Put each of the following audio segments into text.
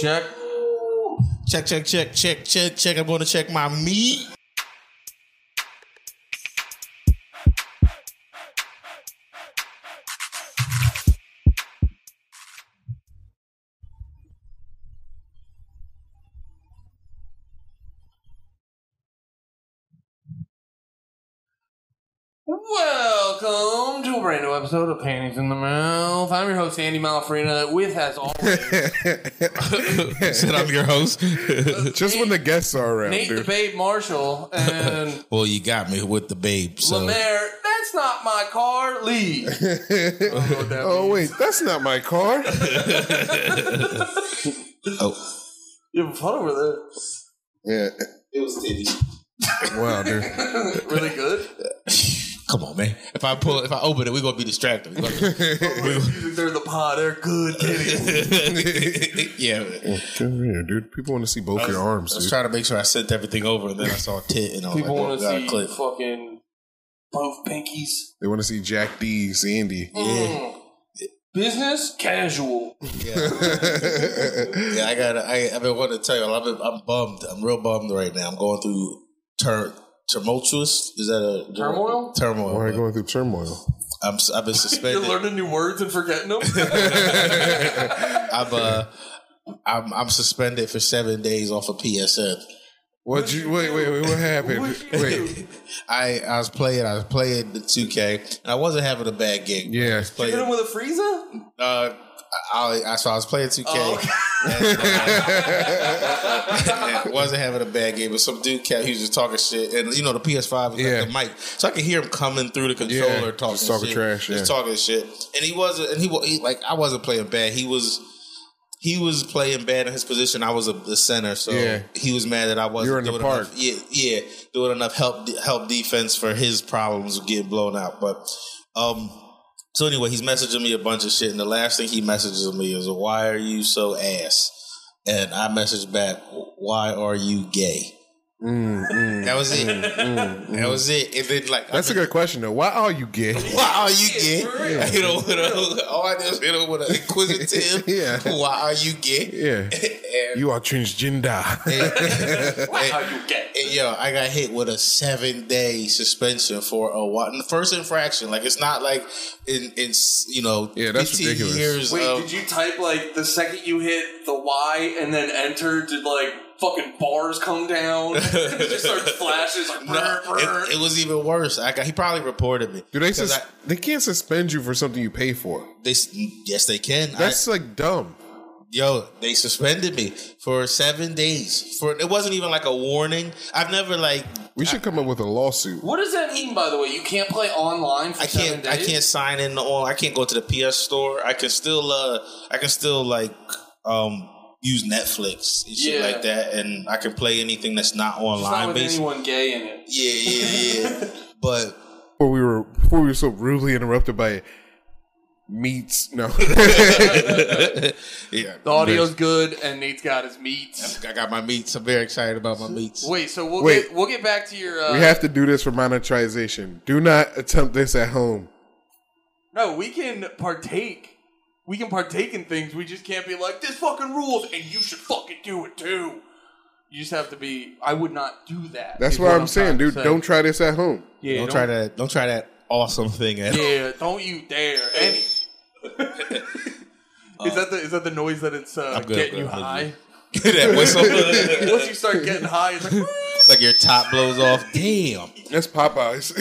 Check. Check, check, check, check, check, check. I'm going to check my meat. Episode of Panties in the Mouth. I'm your host, Andy Malfrina, with, as always, Said I'm your host. Just when the guests are around, Nate the. Babe Marshall and well, you got me with the babe. So Lemaire. That's not my car. Lee. Oh, oh wait, that's not my car. oh, You have fun over there. yeah. it was titty. Wow, dude. Really good. Come on, man. If I pull, if I open it, we're gonna be distracted. We gonna- They're the pod. They're good. titties. yeah. man. Come here, dude. People want to see both your arms, I was dude. trying to make sure I sent everything over, and then I saw a tit, and I was People like, want to see click. fucking both pinkies. They want to see Jack D, Sandy. Mm. Business casual. Yeah, yeah. I got. I, I've been wanting to tell you. I've been, I'm bummed. I'm real bummed right now. I'm going through tur- tumultuous. Is that a Turmoil? Turmoil. Why are you going through turmoil? I'm. s- I've been suspended. You're learning new words and forgetting them. I'm. Uh, I'm. I'm suspended for seven days off of PSN. What you wait, wait, wait, what happened? What'd Wait. I. I was playing. I was playing the 2K, and I wasn't having a bad game. Yeah. Playing, Hit him with a Frieza? uh, I, I, so I was playing 2K. Oh, okay. and wasn't having a bad game, but some dude kept he was just talking shit, and you know the PS5 was Yeah. like the mic, so I could hear him coming through the controller Yeah, talking, just talking shit, trash, just yeah. talking shit, and he wasn't, and he, wa- he like I wasn't playing bad, he was. He was playing bad in his position. I was a, the center, so Yeah. he was mad that I wasn't You were in the doing park. enough. Yeah, yeah, doing enough help help defense for his problems of getting blown out. But um, so anyway, he's messaging me a bunch of shit, and the last thing he messages me is, "Why are you so ass?" And I message back, "Why are you gay?" Mm, mm, That was it. mm, mm. That was it. And then like, That's a good question, though. Why are you gay? Why are you gay? for real. I hit him with a, all I did was hit him with an inquisitive. Yeah. Why are you gay? Yeah. And, You are transgender. How you get? and, yo, I got hit with a seven day suspension for a while. The first infraction, like it's not like in in you know Yeah, that's 15 ridiculous. years. Wait, of, did you type like the second you hit the Y and then enter? Did like fucking bars come down? it just starts flashes like No, brr, brr. it, it was even worse. I got, he probably reported me. Do they 'Cause sus- I- they can't suspend you for something you pay for? they yes, they can. I- That's like dumb. yo, they suspended me for seven days. For it wasn't even like a warning. I've never like We should come up with a lawsuit. what does that mean, by the way? You can't play online for I can't I days? can't sign in on I can't go to the PS store. I can still uh I can still like um use Netflix and shit Yeah. like that and I can play anything that's not It's not online with based. anyone gay in it. Yeah, yeah, yeah. but Before we were before we were so rudely interrupted by meats. No. yeah. The audio's good, and Nate's got his meats. I got my meats. I'm very excited about my meats. Wait, so we'll Wait. get we'll get back to your. Uh, we have to do this for monetization. Do not attempt this at home. no, we can partake. We can partake in things. We just can't be like this fucking rules, and you should fucking do it too. You just have to be. I would not do that. That's is what I'm saying, trying to dude. say. Don't try this at home. Yeah, don't, try that don't try that awesome thing at Yeah, don't you dare. Any. is that the is that the noise that it's uh, I'm good, getting bro. you I'm high? that whistle. Once you start getting high, it's like. like your top blows off. Damn. That's Popeyes.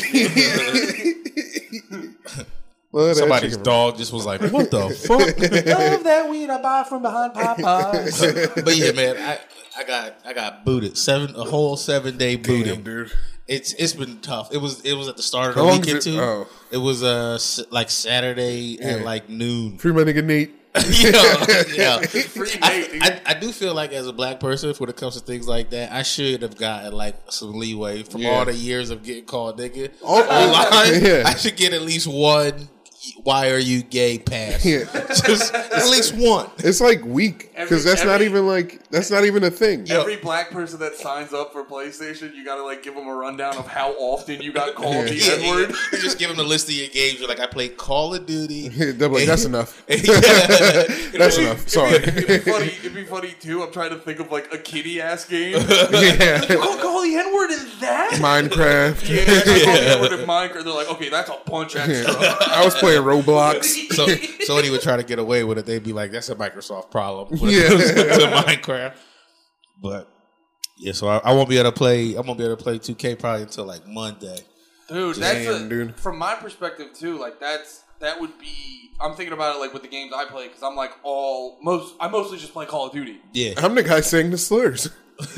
Love Somebody's chicken. dog just was like, "What the fuck?" Love that weed I buy from behind Popeyes. but yeah, man, I, I got I got booted seven a whole seven day Damn, booting. dude. It's it's been tough. It was it was at the start of the How long weekend it- too. oh. It was uh like Saturday at like noon. Free my nigga Nate. yeah, yeah. Free I, Nate. I, I do feel like as a black person, when it comes to things like that, I should have gotten like some leeway from Yeah. all the years of getting called nigga Oh, online. yeah. I should get at least one why are you gay pass. Yeah. Just at least one. It's like weak because that's not even like that's not even a thing. Yo. Every black person that signs up for PlayStation, you gotta like give them a rundown of how often you got called the Yeah, N word. You just give them a list of your games. You're like, I play Call of Duty. They're like, that's enough. Yeah. That's enough. Sorry. It'd be, it'd be funny. It'd be funny too. I'm trying to think of like a kitty ass game. yeah. Call, call the N word in that. Minecraft. Yeah, I call the N word in Minecraft. They're like, okay, that's a punch extra. I was playing Roblox. So, so he would try to get away with it, they'd be like, "That's a Microsoft problem." When Yeah. it comes to Minecraft. But yeah, so I, I won't be able to play. I won't be able to play 2K probably until like Monday. Dude, that's a, dude. from my perspective too. Like that's that would be. I'm thinking about it like with the games I play because I'm like all most. I mostly just play Call of Duty. Yeah, I'm the guy saying the slurs.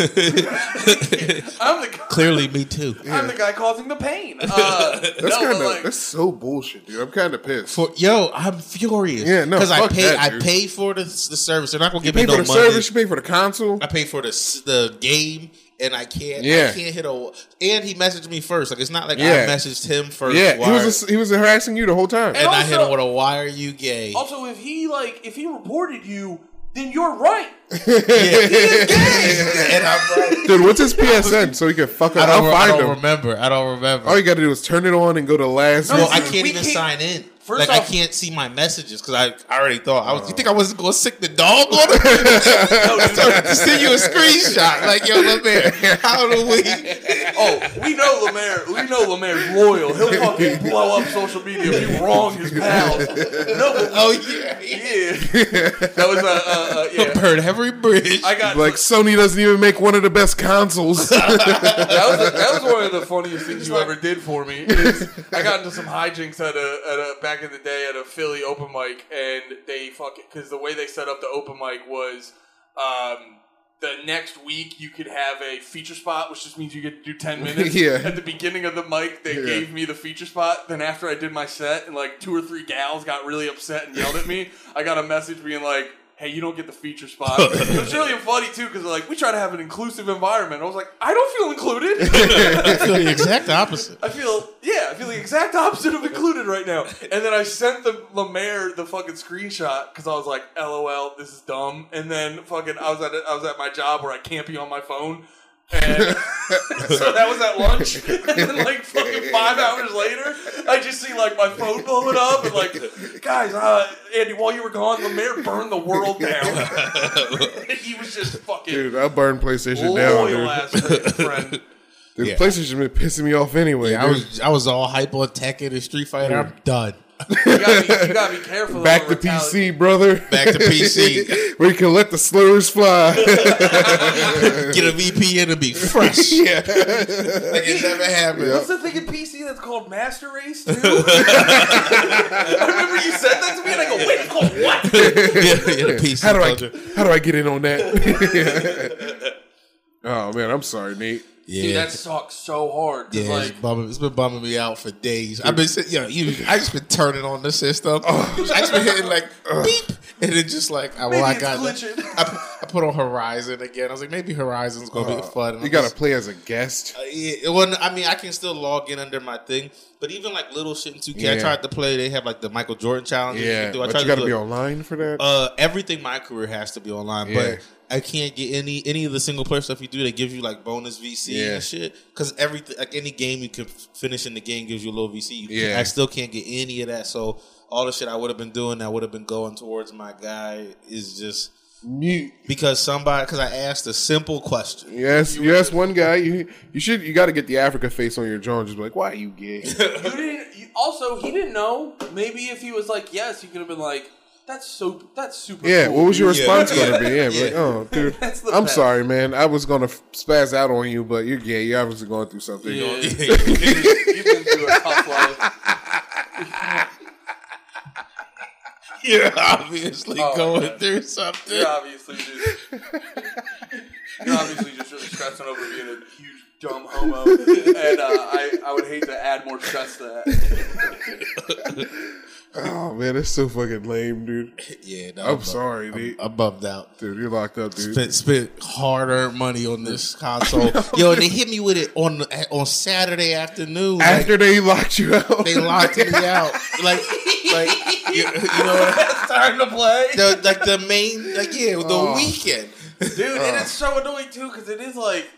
I'm the clearly me too. I'm the guy causing the pain. Uh, That's no, kind of like, that's so bullshit, dude. I'm kind of pissed. For yo, I'm furious. Yeah, no, because I pay. that, I dude. pay for the, the service. They're not gonna you give pay me for no the money. service, you pay for the console. I pay for the the game, and I can't. Yeah. I can't hit a. And he messaged me first. Like it's not like Yeah. I messaged him first. Yeah, he why- was he was harassing you the whole time. and I hit him with a "Why are you gay?" also, if he like if he reported you, then you're right. and I'm right. Dude, what's his PSN so he can fuck I up? don't, I'll I find don't him. remember. I don't remember. All you got to do is turn it on and go to last. No, well, I can't we even can't- sign in. First like I can't see my messages because I, I already thought I was. You think I wasn't going to sick the dog on him? No, dude, to send you a screenshot, like yo, look there. How do we? Oh, we know Lemaire. We know Lemaire's loyal. He'll fucking blow up social media if you wrong his pals. No, Oh yeah, yeah. yeah, that was a uh, uh yeah. burn every bridge. I got like Sony doesn't even make one of the best consoles. that was that was one of the funniest things you ever did for me. Is I got into some hijinks at a at a back in the day at a Philly open mic, and they fucking because the way they set up the open mic was. Um, the next week you could have a feature spot, which just means you get to do ten minutes. Yeah. At the beginning of the mic, they Yeah. gave me the feature spot. Then after I did my set, and like two or three gals got really upset and yelled at me, I got a message being like, "Hey, you don't get the feature spot." it was really funny too because like we try to have an inclusive environment. I was like, I don't feel included. I feel the exact opposite. I feel yeah, I feel the exact opposite of included right now. And then I sent the Lemaire the fucking screenshot because I was like, "LOL, this is dumb." And then fucking I was at I was at my job where I can't be on my phone. And so that was at lunch. And then like fucking five hours later, I just see like my phone blowing up and like, guys, uh, Andy, while you were gone, Lemaire burned the world down. he was just fucking dude, I burned PlayStation down, loyal dude. ass friend. Dude, Yeah. PlayStation been pissing me off anyway. I was I was all hype on Tekken and Street Fighter. I'm done. You gotta be, you gotta be careful. back to PC, brother. Back to PC. Where you can let the slurs fly. Get a VPN and be fresh. yeah. Like it never happened. What's the thing in PC that's called Master Race too? I remember you said that to me, and I go, "Wait, it's called what?" yeah, yeah, the PC How do culture. I how do I get in on that? oh man, I'm sorry, Nate. Yeah. Dude, that sucks so hard. Yeah, like, it's, bumming, it's been bumming me out for days. I've been, sit- you know, you, I just been turning on the system. I just been hitting like beep, and then just like, oh, well, I it's got. glitching. I put on Horizon again. I was like, maybe Horizon's gonna be fun. And You I'm gotta just- play as a guest. Uh, yeah, well, I mean, I can still log in under my thing, but even like little shit in 2K, I Yeah. tried to play. They have like the Michael Jordan challenge. Yeah, do. I but you gotta be it. online for that. Uh, everything my career has to be online, Yeah. but I can't get any any of the single player stuff you do that gives you like bonus VC Yeah. and shit. Because everything, like any game you can finish in the game gives you a little VC. You Yeah. I still can't get any of that. So all the shit I would have been doing that would have been going towards my guy is just you, because somebody because I asked a simple question. yes, you asked one guy. You you should you got to get the Africa face on your jaw and just be like, why are you gay? you didn't. You, also, he didn't know. Maybe if he was like, "Yes," he could have been like, "That's so. That's super." Yeah, cool, what was your dude." Yeah. response going to be? Yeah, be like, oh, dude, I'm best. sorry, man. I was going to spaz out on you, but you're gay. You're obviously going through something. Yeah, you've been through a tough life. You're obviously Oh, going man. through something. You're obviously just you're obviously just really stressing over being a huge dumb homo, and uh, I I would hate to add more stress to that. Oh man, that's so fucking lame, dude. Yeah, no, I'm bu- sorry, I'm, Nate. I'm bummed out. Dude, you're locked up, dude. Spent, spent hard earned money on this console. Yo, and they hit me with it on on Saturday afternoon. Like, After they locked you out, they locked me out. Like like you, you know what? It's time to play. The, like the main, like yeah, the Oh. weekend. Dude, and oh. it's so annoying too because it is like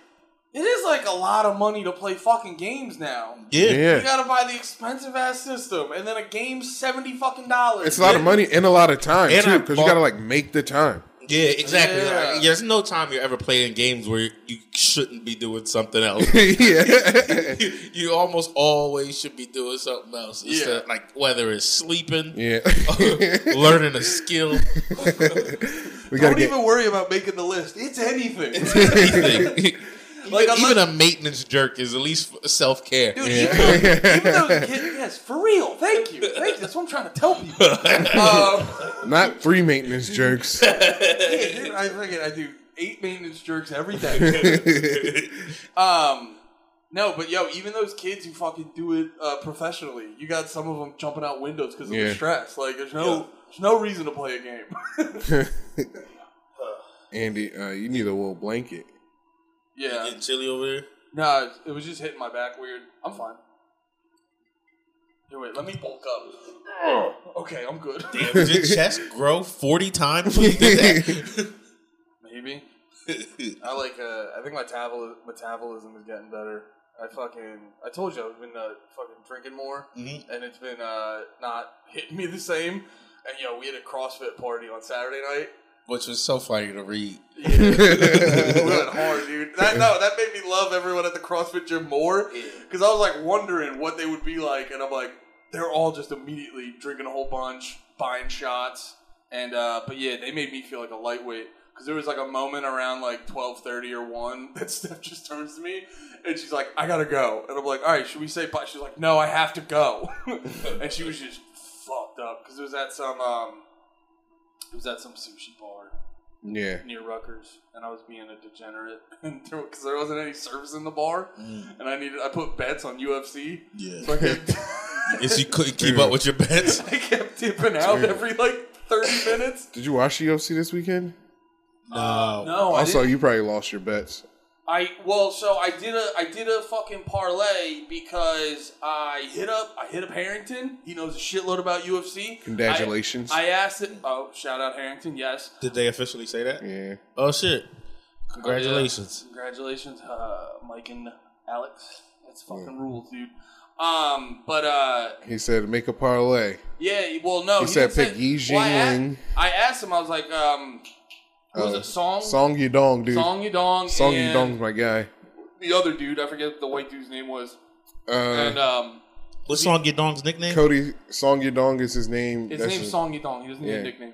it is like a lot of money to play fucking games now. Yeah. yeah. You gotta buy the expensive ass system, and then a game seventy fucking dollars. It's a lot of money and a lot of time And too, I because you gotta like make the time. Yeah, exactly. Yeah. Like, there's no time you're ever playing games where you shouldn't be doing something else. yeah, you, you almost always should be doing something else. It's Yeah. the- like whether it's sleeping, yeah. learning a skill, we gotta Don't get. even worry about making the list. It's anything. anything. Like, even, even not- a maintenance jerk is at least self care. Dude, Yeah. even, though, even though the kid, yes, for real. Thank you. Thank you. That's what I'm trying to tell people. um, Not free maintenance jerks. yeah, dude, I, fucking- I do eight maintenance jerks every day. Um, no, but yo, even those kids who fucking do it uh, professionally, you got some of them jumping out windows because of Yeah. the stress. Like, there's no, there's no reason to play a game. Andy, uh, you need a little blanket. Yeah, Getting chilly over there. no, it- it was just hitting my back weird. I'm fine. Here, wait, let me bulk up. okay, I'm good. Damn, did your chest grow forty times when you did that? Maybe. I like. Uh, I think my tabul- metabolism is getting better. I fucking. I told you I've been uh, fucking drinking more, Mhm. and it's been uh, not hitting me the same. And yo, we had a CrossFit party on Saturday night. Which was so funny to read. Yeah, we went hard, dude. That no, that made me love everyone at the CrossFit gym more because I was like wondering what they would be like, and I'm like, they're all just immediately drinking a whole bunch, buying shots, and uh, but yeah, they made me feel like a lightweight because there was like a moment around like twelve thirty or one that Steph just turns to me and she's like, I gotta go, and I'm like, all right, should we say bye? She's like, no, I have to go, and she was just fucked up because it was at some um, it was at some sushi bar Yeah. near Rutgers, and I was being a degenerate, because there wasn't any service in the bar, mm. and I needed I put bets on UFC, Yeah. so I kept Guess you couldn't keep up with your bets. I kept dipping out Dude. every like thirty minutes. Did you watch the UFC this weekend? No. No, I Also, didn't. you probably lost your bets. I well, so I did a I did a fucking parlay because I hit up I hit up Harrington. He knows a shitload about UFC. Congratulations. I, I asked it. Oh, shout out Harrington. Yes. Did they officially say that? Yeah. Oh shit! Congratulations. Congratulations, uh, Mike and Alex. That's fucking rules, dude. Um, but uh, He said make a parlay. yeah, well, no, He said pick say- Yi well, I a- Jingling. I asked him. I was like, um, who was Uh, it? Song, Song Yudong, dude. Song Yudong, Song and Yudong's my guy. the other dude. I forget what the white dude's name was. Uh, and um, What song your dong's nickname? Cody Song Yudong is his name. his That's name's Song Yudong. He doesn't need a nickname.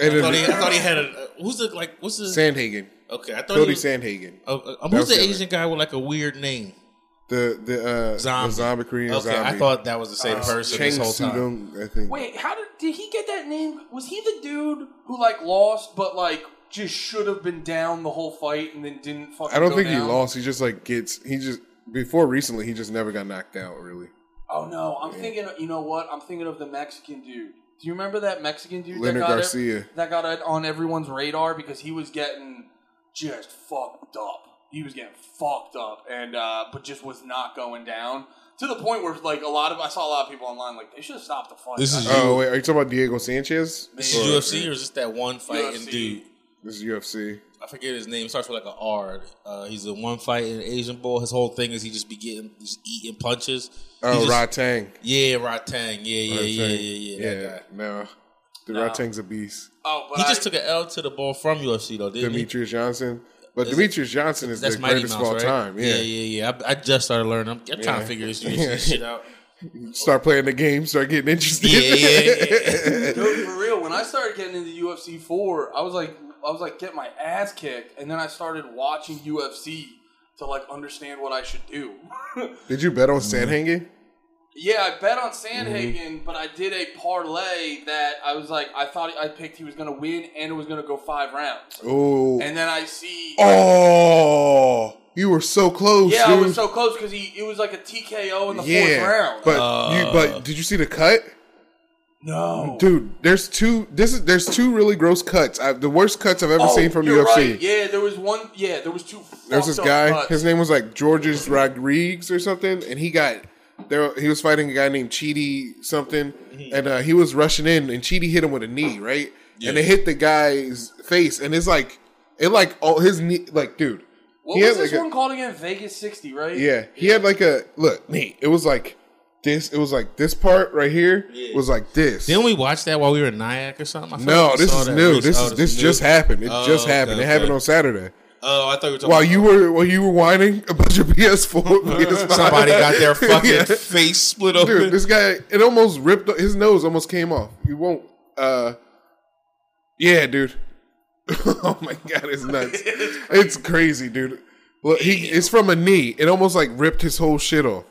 And I thought, he, I thought he had a. Uh, who's the like? What's his? Sandhagen. Okay, I thought Cody he was, Sandhagen. uh, uh, who's the the other- Asian guy with like a weird name? The the uh Zombie. the zombie Korean Okay, zombie. I thought that was the same Uh, person Chang this whole time. Sudong, I think. Wait, how did did he get that name? Was he the dude who like lost, but like just should have been down the whole fight and then didn't fucking? I don't go think he lost. He just like gets. He just before recently he just never got knocked out. Really, Oh no, I'm thinking. You know what? I'm thinking of the Mexican dude. Do you remember that Mexican dude Leonard that got Garcia. that got it on everyone's radar because he was getting just fucked up. He was getting fucked up, and uh, but just was not going down to the point where like a lot of I saw a lot of people online like they should have stopped the fight. This is Oh wait, are you talking about Diego Sanchez? This is Or- UFC or is this that one fight UFC. dude? This is UFC. I forget his name. It starts with like an R. Uh, he's a one fighting Asian bull. His whole thing is he just be getting just eating punches. Oh, just- Ratang. Yeah, Ratang. Yeah, yeah, yeah, yeah, yeah. That guy. No, the No. Ratang's a beast. oh, but He I- just took an L to the ball from UFC though, didn't he? Demetrious Johnson, but Is it- Demetrious Johnson is That's the greatest Mouse, of all right? time. Yeah. yeah, yeah. yeah. I, I just started learning. I'm, I'm trying to figure this UFC shit out. Start playing the game, start getting interested. Yeah, yeah, yeah. Dude, for real, when I started getting into UFC four, I was like, I was like, get my ass kicked, and then I started watching UFC to like understand what I should do. Did you bet on Mm-hmm. Sandhagen? yeah, I bet on Sandhagen, Mm-hmm. but I did a parlay that I was like, I thought I picked he was going to win and it was going to go five rounds, Oh, and then I see. oh, you were so close. Yeah, dude. I was so close because he it was like a TKO in the yeah, fourth round. but Uh. you but did you see the cut? No, Dude, there's two. This is there's two really gross cuts. I, the worst cuts I've ever Oh, seen from UFC. right. Yeah, there was one. Yeah, there was two. There's this guy. cuts. His name was like Georges Rodriguez or something, and he got there he was fighting a guy named Chidi something, Mm-hmm. and uh, he was rushing in, and Chidi hit him with a knee, right? Yeah. And it hit the guy's face, and it's like it like all his knee, like dude, What he was this like a- one called again? Vegas 60, right? yeah, he had like a look, Nate. It was like this. It was like this part right here was like this. Didn't we watch that while we were in Nyack or something? I no, like we this saw is that new. This oh, is this new? just happened. It Oh, just okay, happened. It okay. happened on Saturday. Oh, I thought we were talking While about you were while you were whining about your PS4, PS5. somebody got their fucking Yeah. face split open. Dude, this guy, it almost ripped. His nose almost came off. You won't. uh Yeah, dude. oh my god, it's nuts. it's crazy, dude. Well, he it's from a knee. It almost like ripped his whole shit off.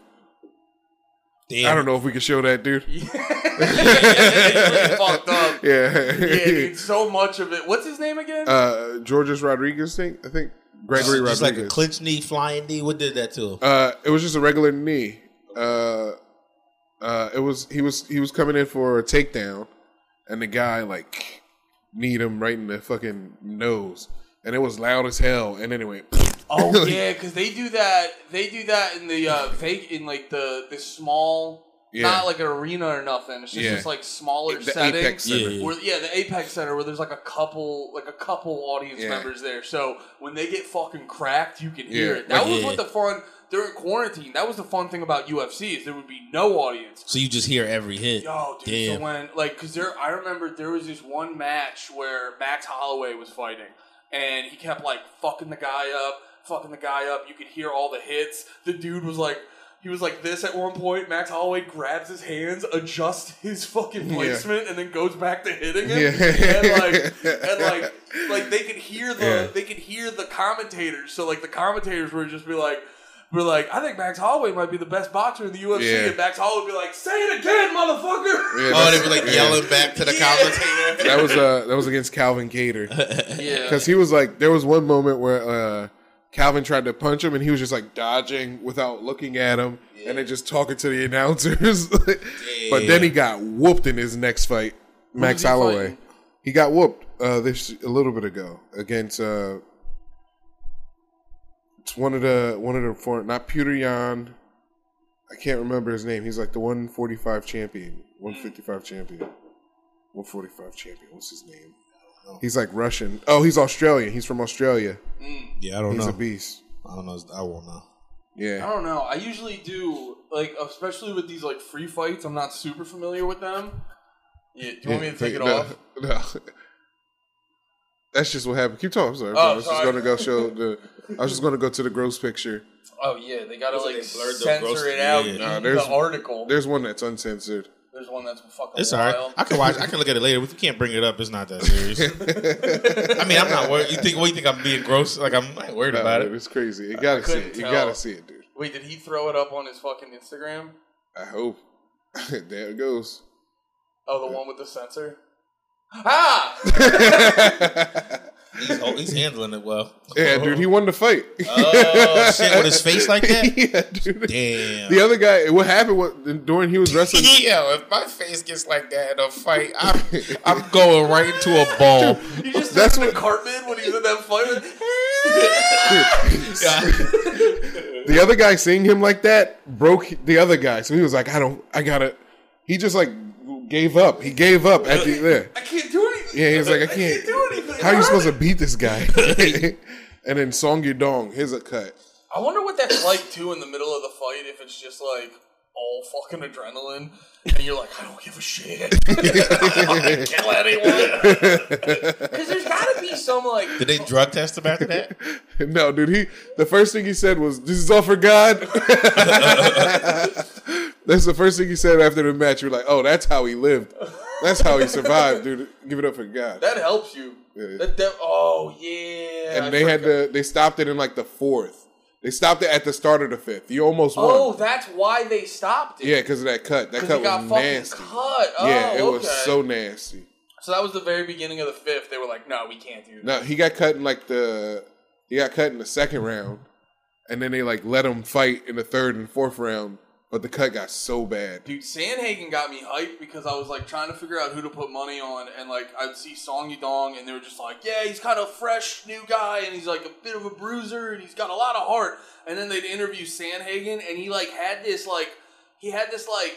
Damn. I don't know if we can show that, dude. it's fucked up. Yeah, Yeah, dude, so much of it. What's his name again? uh, Georges Rodriguez thing. I think Gregory Just Rodriguez. like a clinch knee, flying knee. What did that to him? Uh, it was just a regular knee. Uh, uh, it was he was he was coming in for a takedown, and the guy like kneed him right in the fucking nose, and it was loud as hell. And anyway, oh yeah, because they do that. They do that in the uh, fake in like the the small. Yeah. Not like an arena or nothing. It's just Yeah. this like smaller The setting. Apex Center. Yeah. Where, yeah, the Apex Center where there's like a couple, like a couple audience Yeah. members there. So when they get fucking cracked, you can hear Yeah. it. That was Yeah. what the fun during quarantine. That was the fun thing about UFC is there would be no audience. So you just hear every hit. Yo, dude. Damn. So when like, cause there, I remember there was this one match where Max Holloway was fighting, and he kept like fucking the guy up, fucking the guy up. You could hear all the hits. The dude was like. He was like this at one point. Max Holloway grabs his hands, adjusts his fucking Yeah. placement, and then goes back to hitting him. Yeah. And like, and like, like they could hear the Yeah. they could hear the commentators. So like the commentators would just be like, "We're like, I think Max Holloway might be the best boxer in the UFC." Yeah. And Max Holloway would be like, "Say it again, motherfucker." Yeah, Oh, they that's- were like yeah. yelling back to the Yeah. commentator. That was uh that was against Calvin Kattar Yeah. because he was like there was one moment where uh Calvin tried to punch him and he was just like dodging without looking at him and then just talking to the announcers. but then he got whooped in his next fight, Max he Holloway. fighting? He got whooped uh, this a little bit ago against uh, it's one of the one of the four, not Petr Yan. I can't remember his name. He's like the 145 champion, 155 champion, 145 champion. What's his name? He's like Russian. Oh, he's Australian. He's from Australia. Mm. Yeah, I don't He's know. He's a beast. I don't know. I won't know. Yeah. I don't know. I usually do like, especially with these like free fights. I'm not super familiar with them. Yeah. Do you want me to take it no, off? No. That's just what happened. Keep talking. I'm sorry. Oh, I was just gonna go show the. I was just gonna go to the gross picture. Oh yeah, they gotta like like they blurred the censor it out. yeah. in Nah, there's- the article. There's, There's one that's uncensored. One that's fucking. It's all right. I can watch. I can look at it later. If you can't bring it up, it's not that serious. I mean, I'm not worried. You think? What you think? I'm being gross? Like I'm not worried No, about dude, it. It's crazy. You gotta see it. You tell. gotta see it, dude. Wait, did he throw it up on his fucking Instagram? I hope. there it goes. Oh, the one with the censor. Ah! He's, oh, he's handling it well. Yeah, dude, he won the fight. Oh shit! With his face like that. yeah, dude. Damn. The other guy, what happened was, during he was wrestling? Yo, if my face gets like that in a fight, I'm, I'm going right into a ball. He just That's That's what what- Cartman when he's in that fight. the other guy seeing him like that broke the other guy, so he was like, "I don't, I gotta." He just like gave up. He gave up at the there. I can't do anything. Yeah, he was like, "I can't." do anything. How are you supposed to beat this guy? and then Song Yudong, here's a cut. I wonder what that's like too in the middle of the fight. If it's just like all fucking adrenaline, and you're like, I don't give a shit. I can kill anyone. Because there's got to be some like. Did they drug test him after that? No, dude. He the first thing he said was, "This is all for God." that's the first thing he said after the match. You're like, "Oh, that's how he lived. That's how he survived, dude. Give it up for God." That helps you. Yeah. That, that, oh yeah. I and they had to. They stopped it in like the fourth. They stopped it at the start of the fifth. You almost won. Oh, that's why they stopped it. yeah, because of that cut. That cut was fucking nasty. cut. Oh, yeah, it was so nasty. So that was the very beginning of the fifth. They were like, "No, we can't do that." No, he got cut in like the he got cut in the second round, and then they like let him fight in the third and fourth round, but the cut got so bad. Dude, Sandhagen got me hyped because I was like trying to figure out who to put money on, and like I'd see Song Yudong, and they were just like, "Yeah, he's kind of fresh, new guy, and he's like a bit of a bruiser, and he's got a lot of heart." And then they'd interview Sandhagen, and he like had this like he had this like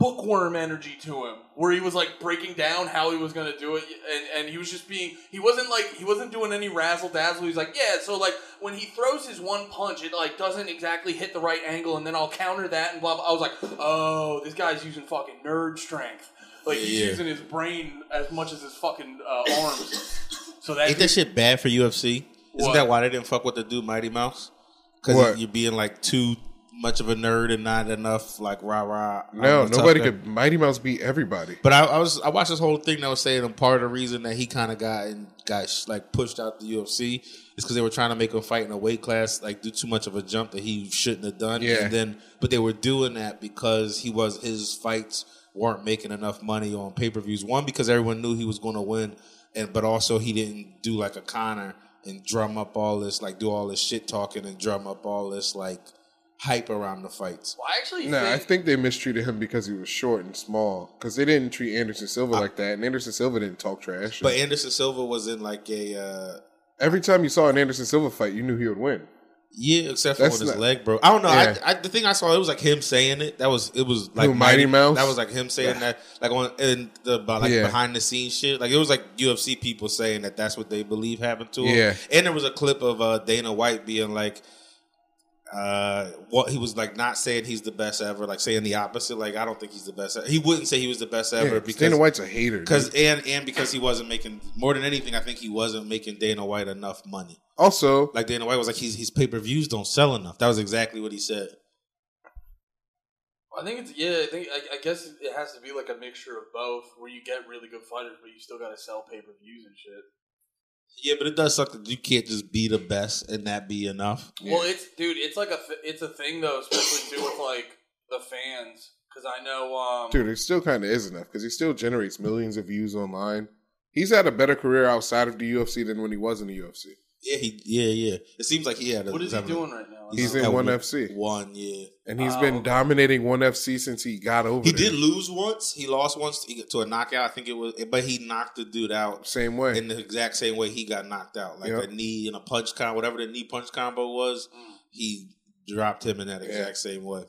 bookworm energy to him where he was like breaking down how he was going to do it and, and he was just being he wasn't like he wasn't doing any razzle dazzle he's like yeah so like when he throws his one punch it like doesn't exactly hit the right angle and then i'll counter that and blah blah i was like oh this guy's using fucking nerd strength like he's Yeah. using his brain as much as his fucking uh, arms so that Ain't that shit bad for UFC? Isn't What? that why they didn't fuck with the dude Mighty Mouse? Because you're being like too much of a nerd and not enough like rah rah. No, I'm a tough nobody could. Mighty Mouse beat everybody. But I, I was I watched this whole thing that was saying and part of the reason that he kind of got and got sh- like pushed out the UFC is because they were trying to make him fight in a weight class like do too much of a jump that he shouldn't have done. Yeah. And then but they were doing that because he was his fights weren't making enough money on pay per views. One because everyone knew he was going to win, and but also he didn't do like a Conor and drum up all this like do all this shit talking and drum up all this like hype around the fights. well, i actually No, I think, think they mistreated him because he was short and small. Because they didn't treat Anderson Silva like that, and Anderson Silva didn't talk trash. But Anderson Silva was in like a. Uh, every time you saw an Anderson Silva fight, you knew he would win. Yeah, except for That's when his not- leg broke. I don't know. Yeah. I, I, the thing I saw, it was like him saying it. That was it was like Who, Mighty Mouse? That was like him saying that, like on in the about, like Yeah. behind the scenes shit. Like it was like UFC people saying that that's what they believe happened to him. Yeah. and there was a clip of uh, Dana White being like, uh, what he was like not saying he's the best ever, like saying the opposite. Like I don't think he's the best. Ever. He wouldn't say he was the best ever Yeah, because Dana White's a hater. because and and because he wasn't making more than anything. I think he wasn't making Dana White enough money. also, Like Dana White was like, his, his pay per views don't sell enough. That was exactly what he said. I think it's yeah. I think I, I guess it has to be like a mixture of both, where you get really good fighters, but you still got to sell pay per views and shit. Yeah, but it does suck that you can't just be the best and that be enough. Well, it's dude, it's like a th- it's a thing though, especially too with like the fans, because I know, um, dude, it still kind of is enough because he still generates millions of views online. He's had a better career outside of the UFC than when he was in the UFC. Yeah, he, yeah, yeah. It seems like he had. A, what is he having a- doing right now? He's at in ONE FC. One, yeah. And he's Oh, been okay. dominating ONE FC since he got over He there. did lose once. He lost once to, to a knockout. I think it was, but he knocked the dude out Same way. in the exact same way he got knocked out, like Yep. a knee and a punch combo, whatever the knee punch combo was. Mm. He dropped him in that Yeah. exact same way.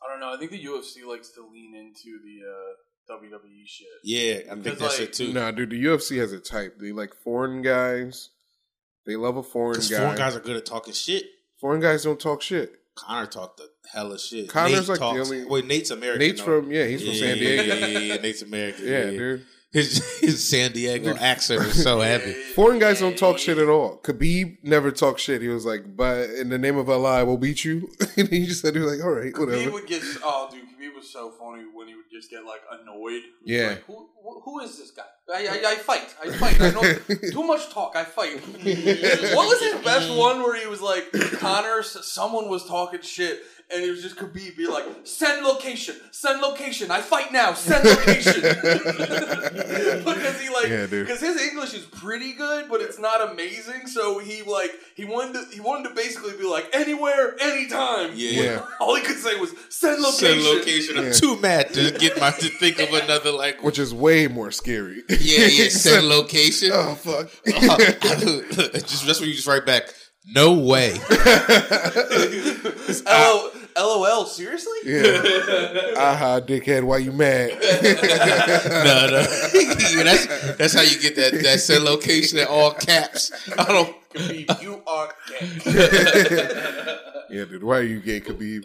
I don't know. I think the UFC likes to lean into the uh, WWE shit. Yeah, I think that's that like, shit too. Nah, dude, the UFC has a type. They like foreign guys. They love a foreign Because guy. foreign guys are good at talking shit. foreign guys don't talk shit. Conor talked the hella shit. Conor's Nate like the talks, only- Wait, Nate's American. Nate's though. from yeah, he's from Yeah, San Diego. Yeah, yeah, yeah, Nate's American. Yeah, dude. His, his San Diego accent is so heavy. Foreign guys don't talk shit at all. Khabib never talked shit. He was like, "But in the name of Allah, I will beat you." and he just said, "He was like, all right, Khabib whatever." would get oh, dude, Khabib was so funny when he would just get like annoyed. Yeah. like, who, who- who is this guy? I, I, I fight. I fight. I know too much talk. I fight. what was his best one where he was like Conor? Someone was talking shit. And it was just Khabib be like, send location, send location, I fight now, send location. because he like, Yeah, dude. because his English is pretty good, but it's not amazing. So he like, he wanted to, he wanted to basically be like, anywhere, anytime. Yeah. Yeah. All he could say was send location. Send location. I'm Yeah. too mad to get my to think of another like, Which is way more scary. Yeah, yeah. Send location. oh fuck. Uh, just that's when you just write back. No way. LO, LOL, seriously? yeah. Ah, Aha, dickhead. Why you mad? no, no. Yeah, that's that's how you get that that send location in all caps. I don't. Khabib, you are gay. yeah, dude. Why are you gay, Khabib?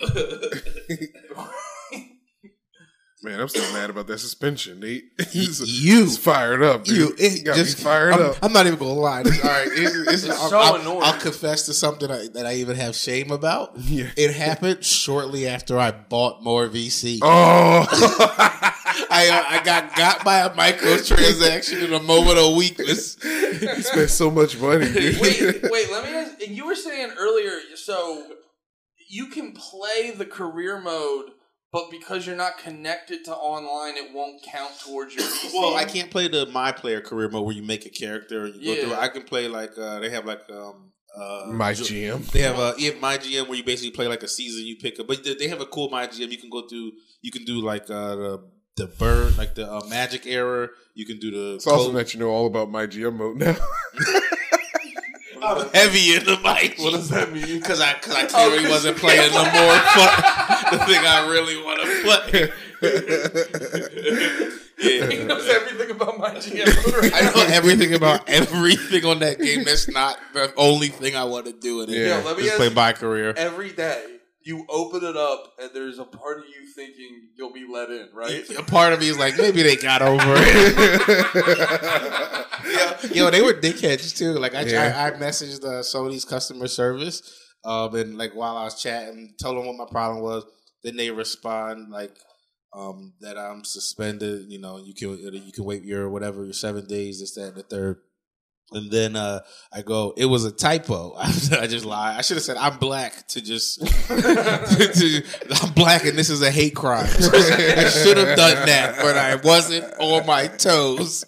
Man, I'm still mad about that suspension, Nate. He's, you. he's fired up. Dude. You it got just me fired I'm, up. I'm not even gonna lie. This, all right, this, is- this is- It's I'll, so I'll- annoying. I'll confess to something I, that I even have shame about. Yeah. It happened shortly after I bought more VC. Oh, I uh, I got got by a microtransaction in a moment of weakness. you spent so much money. Dude. wait, wait, let me ask. And you were saying earlier, so you can play the career mode, but because you're not connected to online, it won't count towards your. PC. Well, I can't play the my player career mode where you make a character and you Yeah. go through. it. I can play like uh, they have like um uh, My GM. They have a yeah, my GM where you basically play like a season you pick up, but they- they have a cool my GM. You can go through. You can do like uh, the the bird, like the uh, magic era. You can do the It's awesome code- that you know all about my GM mode now. I'm heavy in the mic. What does that mean? Because I because I Oh, wasn't playing no more. Fun. the thing I really want to play. yeah. He knows everything about my GM. I know everything about everything on that game. That's not the only thing I want to do in it. Yeah. Yo, let me Just ask play my career. every day you open it up and there's a part of you thinking you'll be let in, right? A part of me is like, maybe they got over it. yeah. Yo, they were dickheads too. Like I, Yeah. I, I messaged uh, Sony's customer service, um, and like while I was chatting, told them what my problem was. Then they respond like um, that I'm suspended. You know, you can you can wait your whatever your seven days, this that and the third. And then uh, I go, it was a typo. I just lied. I should have said I'm black to just. to- I'm black and this is a hate crime. I should have done that, but I wasn't on my toes.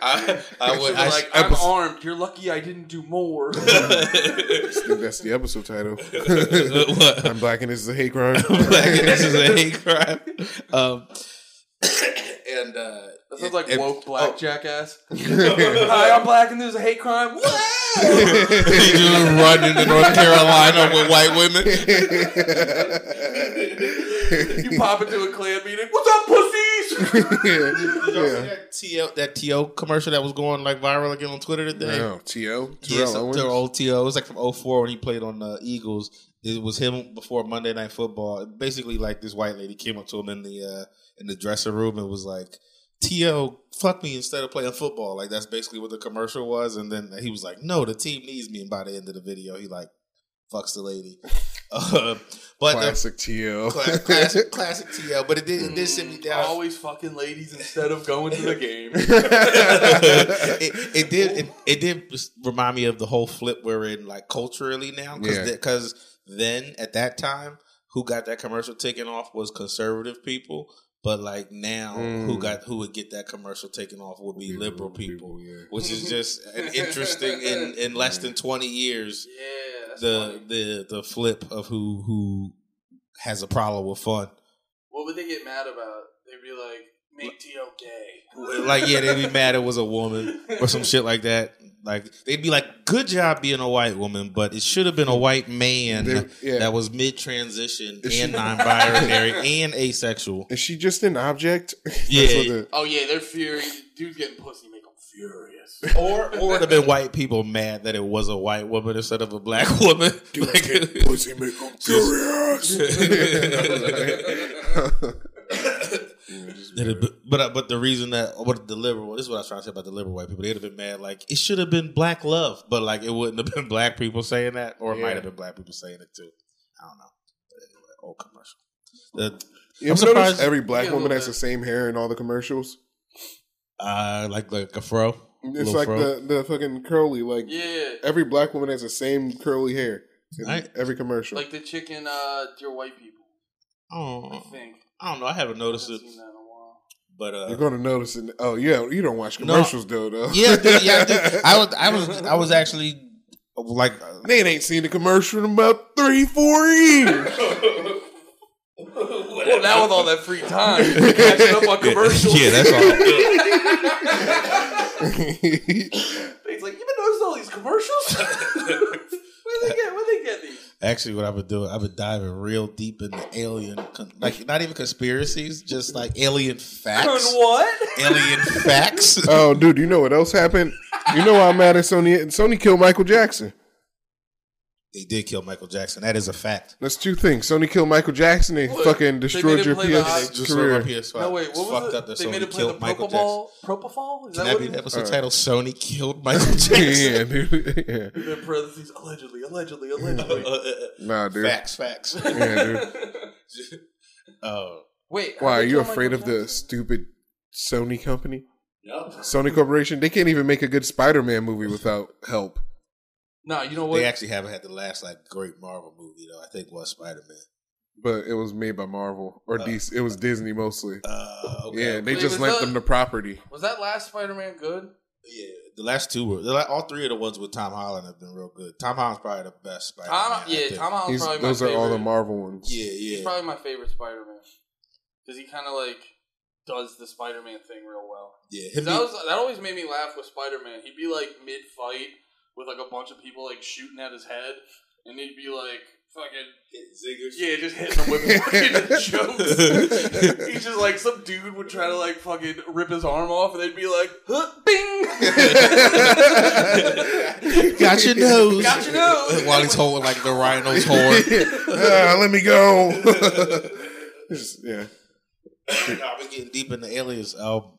I, I would. I, like, I, I'm armed. You're lucky I didn't do more. That's the episode title. what? I'm black and this is a hate crime. I'm black and this is a hate crime. Um, and uh, That sounds like and- woke black jackass. Hi, I'm black and there's a hate crime. Wow! you just run into North Carolina with white women. you pop into a Klan meeting. What's up, pussies? yeah. Did y'all see yeah. that TO that TO commercial that was going like viral again on Twitter today? No, T.O. Yeah, some their old TO. It was like from 04 when he played on the Eagles. It was him before Monday Night Football. Basically, like this white lady came up to him in the uh, in the dressing room and was like, "To, fuck me instead of playing football." Like that's basically what the commercial was. And then he was like, "No, the team needs me." And by the end of the video, he like fucks the lady. Uh, but the, Classic T.O. classic, classic TL. But it did it did sit me down. Always fucking ladies instead of going to the game. it, it did it, it did remind me of the whole flip we're in like culturally now Yeah. because then at that time who got that commercial taken off was conservative people but like now who Mm. got who would get that commercial taken off would be liberal people, yeah. which is just an interesting in in less than 20 years Yeah, the funny. the the flip of who who has a problem with fun What would they get mad about? They'd be like, make T.O. gay. like yeah, they'd be mad it was a woman or some shit like that. Like they'd be like, "Good job being a white woman, but it should have been a white man They- yeah. that was mid transition Is she- and non-binary and asexual." Is she just an object? That's Yeah. what Oh yeah, they're furious. Dude's getting pussy, make them furious. Or or it'd have been white people mad that it was a white woman instead of a black woman. Like- pussy make 'em furious. Yeah, just That but uh, but the reason that what the liberal this is what I was trying to say about the liberal white people they'd have been mad like it should have been black love but like it wouldn't have been black people saying that or it Yeah. might have been black people saying it too I don't know but anyway, old commercial the, You I'm surprised- every black Yeah, woman has the same hair in all the commercials? uh like like a fro It's Little like fro. the, the fucking curly. Like Yeah, every black woman has the same curly hair in I- every commercial. like the chicken, uh, dear white people. I oh think. I don't know I haven't I noticed haven't it seen that in a while. but You're uh gonna notice it. Oh yeah, you don't watch No. commercials though. Though. yeah I yeah I. I was I was I was actually like uh, they ain't seen the commercial in about three, four years. Well, now with all that free time, catching up on commercials. yeah that's all He's like, you been noticing all these commercials? where they get? Where they get these? Actually, what I've been doing, I've been diving real deep into alien, con- like not even conspiracies, just like alien On facts. what? Alien facts. oh, dude, you know what else happened? You know why I'm mad at Sony? Sony killed Michael Jackson. They did kill Michael Jackson. That is a fact. That's two things. Sony killed Michael Jackson. They What? fucking They destroyed made your him play the PS high- Just career. on PS5. No, wait, It's what fucked was up it? that They Sony made him play the killed Michael propofol. Propofol? Is Can that that what be the is? episode Uh, title? Sony killed Michael Jackson. yeah, dude. Yeah. In parentheses, allegedly, allegedly, allegedly. Nah, dude. facts, facts. Yeah, dude. Oh, Wait, Why are they you kill afraid Michael of the Jackson? stupid Sony company? Yup. Sony Corporation? They can't even make a good Spider-Man movie without help. No, you know what? They actually haven't had the last like great Marvel movie though. I think was Spider Man. But it was made by Marvel or Uh, DC. It was Disney mostly. Uh, okay. Yeah, they Wait, just was lent that- them the property. Was that last Spider-Man good? Yeah, the last two were the all three of the ones with Tom Holland have been real good. Tom Holland's probably the best Spider Man. yeah, Tom Holland's He's, probably my those favorite. are all the Marvel ones. Yeah, yeah. He's yeah. probably my favorite Spider-Man because he kind of like does the Spider-Man thing real well. Yeah, 'Cause him that was that always made me laugh with Spider-Man. He'd be like mid-fight with like a bunch of people like shooting at his head, and he'd be like, fucking. Zingers. Yeah, just hitting them with fucking jokes. He's just like some dude would try to like fucking rip his arm off, and they'd be like, huh, "Bing, Got your nose. got your nose." While he's holding like the rhino's horn. Ah, let me go. Just- yeah. I've been getting deep into aliens. Um,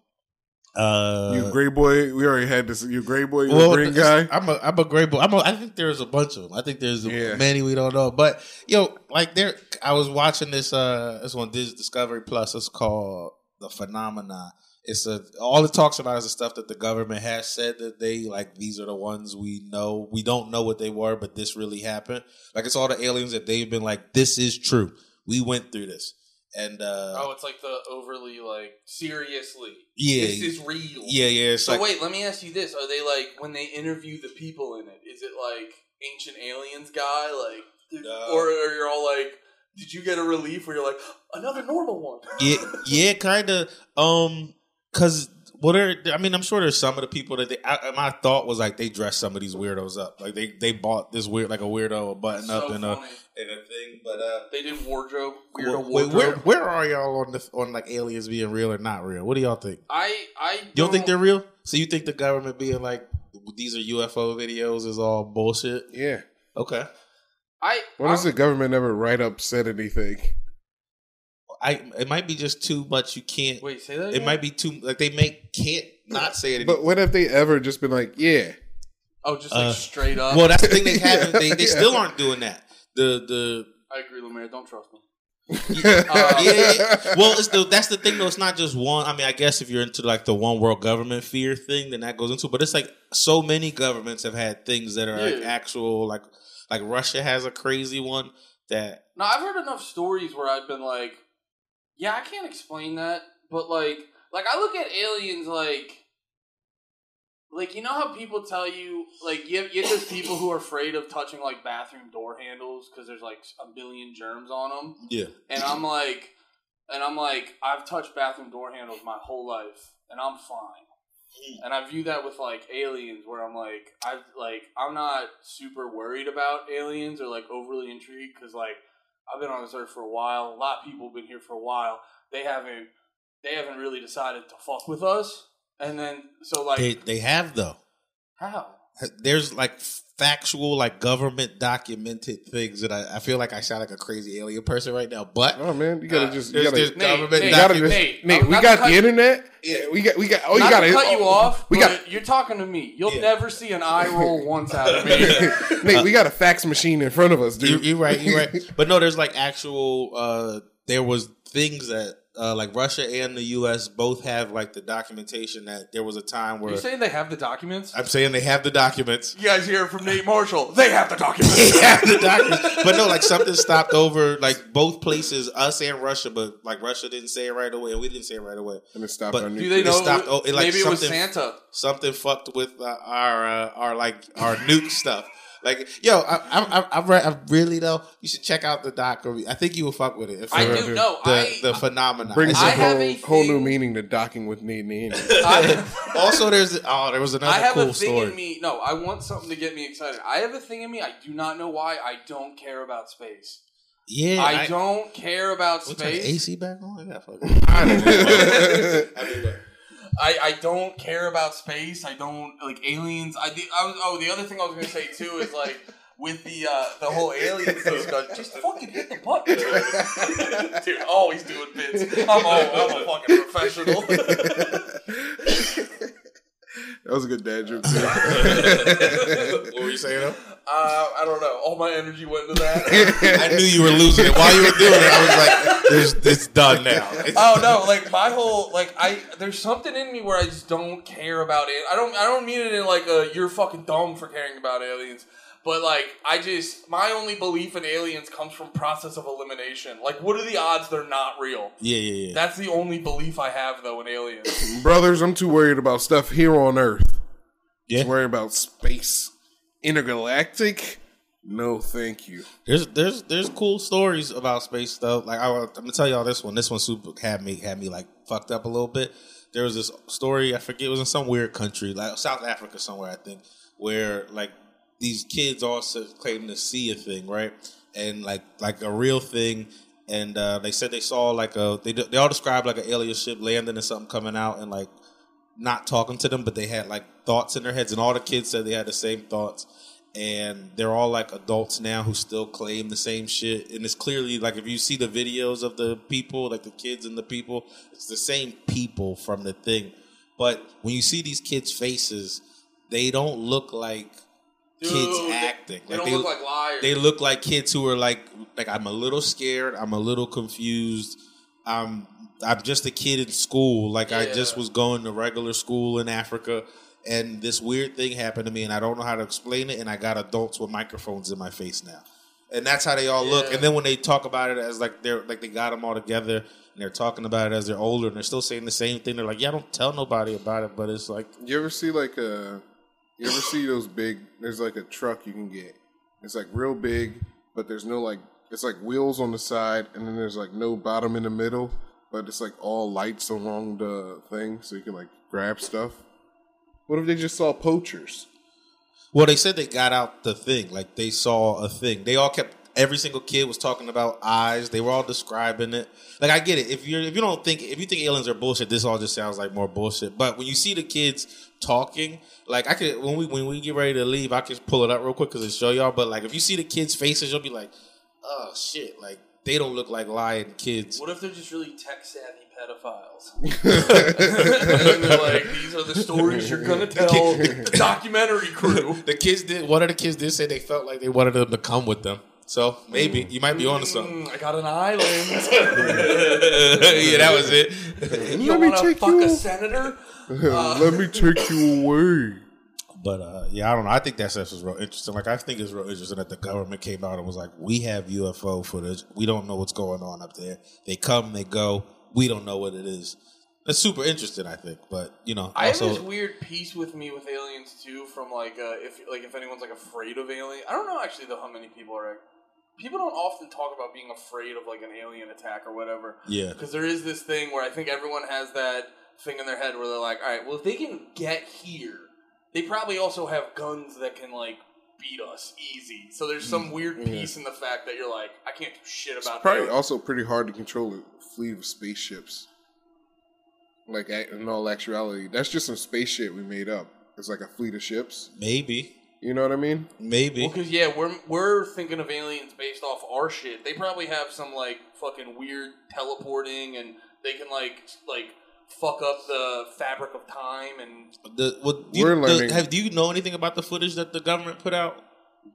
uh, You gray boy. We already had this. You gray boy. You well, green guy. I'm a I'm a great boy. I'm a, I think there's a bunch of them. I think there's Yeah. many we don't know. But yo, like there, I was watching this. Uh, this one, this Discovery Plus. It's called The Phenomena. It's a all it talks about is the stuff that the government has said that they like. These are the ones we know. We don't know what they were, but this really happened. Like it's all the aliens that they've been like. This is true. We went through this, and uh, Oh, it's like the overly like seriously. yeah, This is real. yeah, yeah. So like wait, let me ask you this: Are they like when they interview the people in it? Is it like ancient aliens guy, like, did- No. or are you all like, did you get a relief where you're like another normal one? yeah, yeah, kind of. Um, cause what are I mean, I'm sure there's some of the people that they. I, my thought was like they dressed some of these weirdos up, like they they bought this weird like a weirdo a button so up and a and a thing. But uh, They did wardrobe, weirdo wait, wardrobe. where where are y'all on the on like aliens being real or not real? What do y'all think? I I You don't think they're real? So you think the government being like these are UFO videos is all bullshit? Yeah. Okay. I When does the government ever write up said anything? I it might be just too much. You can't. wait say that. It might be too like they make can't not say it. But when have they ever just been like, yeah? Oh, just like Uh, straight up. Well, that's the thing they haven't. They, they Yeah. still aren't doing that. The the I agree, Lemaire. Don't trust me. yeah, yeah. Well, it's the that's the thing though. It's not just one. I mean, I guess if you're into like the one world government fear thing, then that goes into. But it's like so many governments have had things that are like actual like like Russia has a crazy one that No, I've heard enough stories where I've been like, yeah, I can't explain that, but like, like I look at aliens like, like you know how people tell you like you have, you have people who are afraid of touching like bathroom door handles because there's like a billion germs on them, yeah. And I'm like, and I'm like, I've touched bathroom door handles my whole life, and I'm fine. Hmm. And I view that with like aliens, where I'm like, I like, I'm not super worried about aliens or like overly intrigued because like I've been on this earth for a while. A lot of people have been here for a while. They haven't, they haven't really decided to fuck with us. And then so like they they have though. how? There's like factual like government documented things that I, I feel like I sound like a crazy alien person right now, but Oh man, you gotta Uh, just you there's- gotta, there's you Nate, government Nate, gotta docu- just Nate, Nate, we got the cut- internet. Yeah, we got we got. Oh, you gotta to cut you oh, off. We got You're talking to me. You'll Yeah. never see an eye roll once out of me. Nate. We got a fax machine in front of us, You, dude. you're right. You're right. But no, there's like actual. uh There was things that uh like Russia and the U.S. both have like the documentation that there was a time where You're saying they have the documents? I'm saying they have the documents. You guys hear it from Nate Marshall. They have the documents. They have the documents, but no, like something stopped over like both places, us and Russia. But like Russia didn't say it right away, and we didn't say it right away. and it stopped But on Do you. they It know? stopped- oh, it, like, maybe it was something- Santa. Something fucked with uh, our uh, our like our nuke stuff. Like, yo, I, I, I, I, re- I really though, you should check out the doc. I think you will fuck with it. If I do know. the I- the phenomenon. Brings I a have whole, a whole new meaning to docking with Nate and Andy. I, also, there's oh, there was another I have cool a thing story. in me. No, I want something to get me excited. I have a thing in me. I do not know why. I don't care about space. Yeah, I, don't care about What, turn the space. AC back on? I got fucking. I don't know. I I, I don't care about space. I don't like aliens. I, the, I was oh the other thing I was gonna say too is like with the uh, the whole aliens discussion. Just fucking hit the button, dude. Always doing bits. I'm all, I'm a fucking professional. That was a good dad joke. Too. what were you saying? Though? Uh, I don't know. All my energy went into that. I knew you were losing it while you were doing it. I was like, "There's, it's done now." It's oh no! Like my whole like I there's something in me where I just don't care about it. I don't I don't mean it in like a you're fucking dumb for caring about aliens. But like I just my only belief in aliens comes from process of elimination. Like what are the odds they're not real? Yeah, yeah, yeah. That's the only belief I have though in aliens. Brothers, I'm too worried about stuff here on Earth. Yeah. Worried about space. Intergalactic? No, thank you. There's there's there's cool stories about space stuff. Like I, am gonna tell y'all this one. This one super had me had me like fucked up a little bit. There was this story I forget it was in some weird country like South Africa somewhere I think where like these kids also claim to see a thing, right? And like like a real thing. And uh, they said they saw like a they they all described like an alien ship landing and something coming out and like not talking to them, but they had like thoughts in their heads, and all the kids said they had the same thoughts. And they're all like adults now who still claim the same shit. And it's clearly like if you see the videos of the people, like the kids and the people, it's the same people from the thing. But when you see these kids' faces, they don't look like Dude, kids they- acting. They don't look like liars. They look like kids who are like like I'm a little scared. I'm a little confused. I'm I'm just a kid in school. Like I just was going to regular school in Africa, and this weird thing happened to me, and I don't know how to explain it. And I got adults with microphones in my face now, and that's how they all look. And then when they talk about it as like they're like they got them all together, and they're talking about it as they're older, and they're still saying the same thing. They're like, "Yeah, don't tell nobody about it," but it's like You ever see like a? You ever see those big? There's like a truck you can get. It's like real big, but there's no like. It's like wheels on the side, and then there's like no bottom in the middle, but it's like all lights along the thing, so you can like grab stuff. What if they just saw poachers? Well, they said they got out the thing. Like they saw a thing. They all kept. Every single kid was talking about eyes. They were all describing it. Like I get it. If you're if you don't think if you think aliens are bullshit, this all just sounds like more bullshit. But when you see the kids talking, like I could when we when we get ready to leave, I can pull it up real quick because it show y'all. But like if you see the kids' faces, you'll be like, oh shit, like they don't look like lying kids. What if they're just really tech savvy pedophiles? and they're like, these are the stories you're gonna tell the documentary crew. The kids did. One of the kids did say they felt like they wanted them to come with them. So maybe you might be onto something. Mm, I got an island. yeah, that was it. you Let me want to take fuck you- a senator? Let me take you away. But uh, yeah, I don't know. I think that stuff is real interesting. Like I think it's real interesting that the government came out and was like, "We have UFO footage. We don't know what's going on up there. They come, they go. We don't know what it is." That's super interesting. I think, but you know, I have also this weird piece with me with aliens too. From like, uh, if like if anyone's like afraid of alien, I don't know actually though how many people are. Like, People don't often talk about being afraid of like an alien attack or whatever. yeah, Because there is this thing where I think everyone has that thing in their head where they're like, all right, well, if they can get here, they probably also have guns that can, like, beat us easy. So there's some mm. weird piece in the fact that you're like, I can't do shit It's about probably that. also pretty hard to control a fleet of spaceships. Like in all actuality, that's just some space shit we made up. It's like a fleet of ships. maybe, You know what I mean? maybe. Well, because, yeah, we're, we're thinking of aliens based off our shit. They probably have some, like, fucking weird teleporting and they can, like, like, fuck up the fabric of time and the, what, do you, We're the- learning. have do you know anything about the footage that the government put out?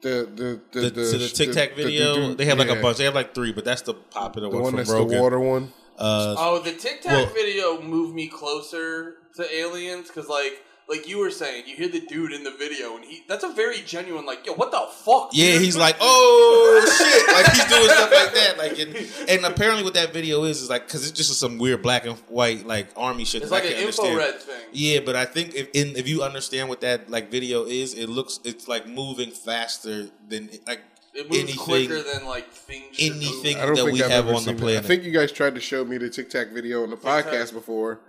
The the the The, the, to the Tic Tac the- the- video, the- they have like yeah. a bunch. They have like three, but that's the popular The one, one from that's Rogan. the water one. Uh, Oh, the Tic Tac Well- video moved me closer to aliens because, like, like you were saying, you hear the dude in the video, and he—that's a very genuine, like, yo, what the fuck? Yeah, dude? he's like, oh shit, like he's doing stuff like that, like, and, and apparently what that video is is like, because it's just some weird black and white like army shit. it's that like I an can't understand. infrared thing. Yeah, but I think if in if you understand what that like video is, it looks it's like moving faster than like It moves anything- quicker than like things. anything- that we I've have on the seen that. I think you guys tried to show me the Tic Tac video on the Tac. podcast before,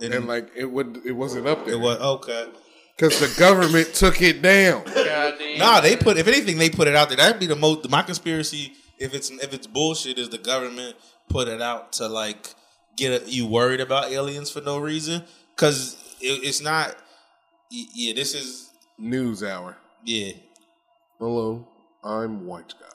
And- and, like it would it wasn't up there. it there was okay. because the government took it down. Nah, they put if anything they put it out there. That'd be the most my conspiracy. If it's if it's bullshit, is the government put it out to like get a, you worried about aliens for no reason? Because it, it's not. Yeah, this is News hour. yeah. Hello, I'm white guy.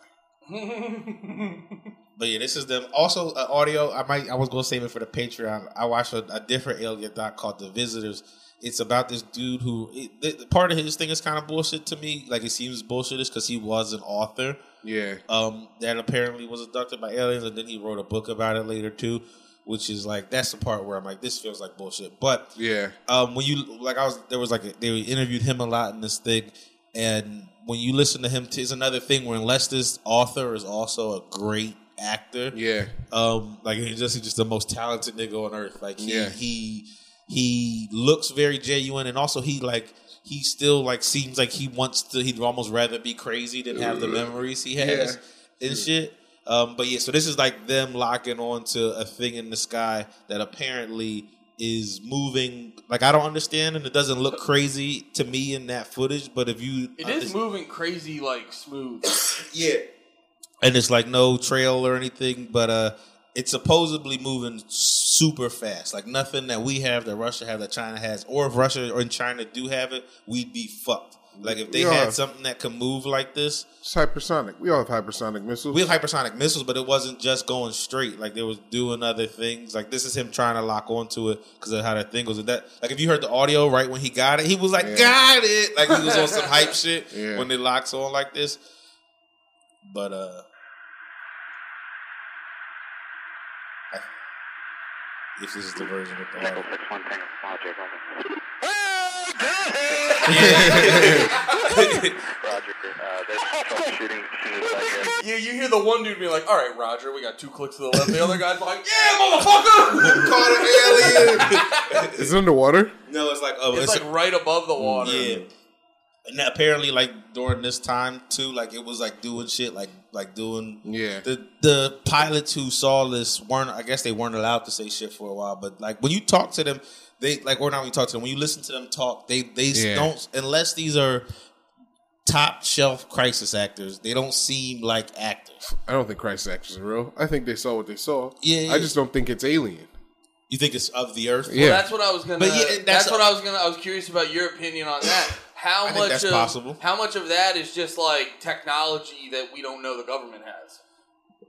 But yeah, this is them. Also, uh, audio. I might. I was gonna save it for the Patreon. I watched a, a different alien doc called The Visitors. It's about this dude who it, the, part of his thing is kind of bullshit to me. Like it seems bullshitish because he was an author. Yeah, um, that apparently was abducted by aliens, and then he wrote a book about it later too, which is like that's the part where I'm like, this feels like bullshit. But yeah. um, when you like, I was there was like a, they interviewed him a lot in this thing, and when you listen to him, t- it's another thing where unless this author is also a great actor, Yeah, um, like he's just he's just the most talented nigga on earth. Like he Yeah. he he looks very genuine, and also he like he still like seems like he wants to. He'd almost rather be crazy than have the memories he has and shit. Um, but yeah, so this is like them locking on to a thing in the sky that apparently is moving like I don't understand and it doesn't look crazy to me in that footage. But if you It is moving crazy, like smooth. yeah, and it's like no trail or anything, but uh, it's supposedly moving super fast. Like nothing that we have, that Russia have, that China has, or if Russia or China do have it, we'd be fucked. Like if they had something that could move like this, It's hypersonic. We all have hypersonic missiles. we have hypersonic missiles, but it wasn't just going straight. Like they was doing other things. Like this is him trying to lock onto it because of how that thing was. And That like if you heard the audio right when he got it, he was like, Yeah. "Got it!" Like he was on some hype shit Yeah. when it locks on like this. But uh, if this is the version with the audio. Echo 6-1 Tango Logic, over. Roger, uh, there's troubleshooting shooting right here. You, you hear the one dude be like, "All right, Roger, we got two clicks to the left." The other guy's like, "Yeah, motherfucker!" Caught an alien. Is it underwater? no, it's like oh, it's like right above the water. Yeah. And apparently, like during this time too, like it was like doing shit, like like doing. Yeah. The the pilots who saw this weren't. I guess they weren't allowed to say shit for a while. But like when you talk to them, they like or not when you talk to them. When you listen to them talk, they they Yeah. don't unless these are top shelf crisis actors. They don't seem like actors. I don't think crisis actors are real. I think they saw what they saw. Yeah, yeah. I just don't think it's alien. You think it's of the earth? Yeah. That's what I was gonna. But yeah, that's, that's- what I was gonna. I was curious about your opinion on that. How I think much that's of possible. how much of that is just like technology that we don't know the government has?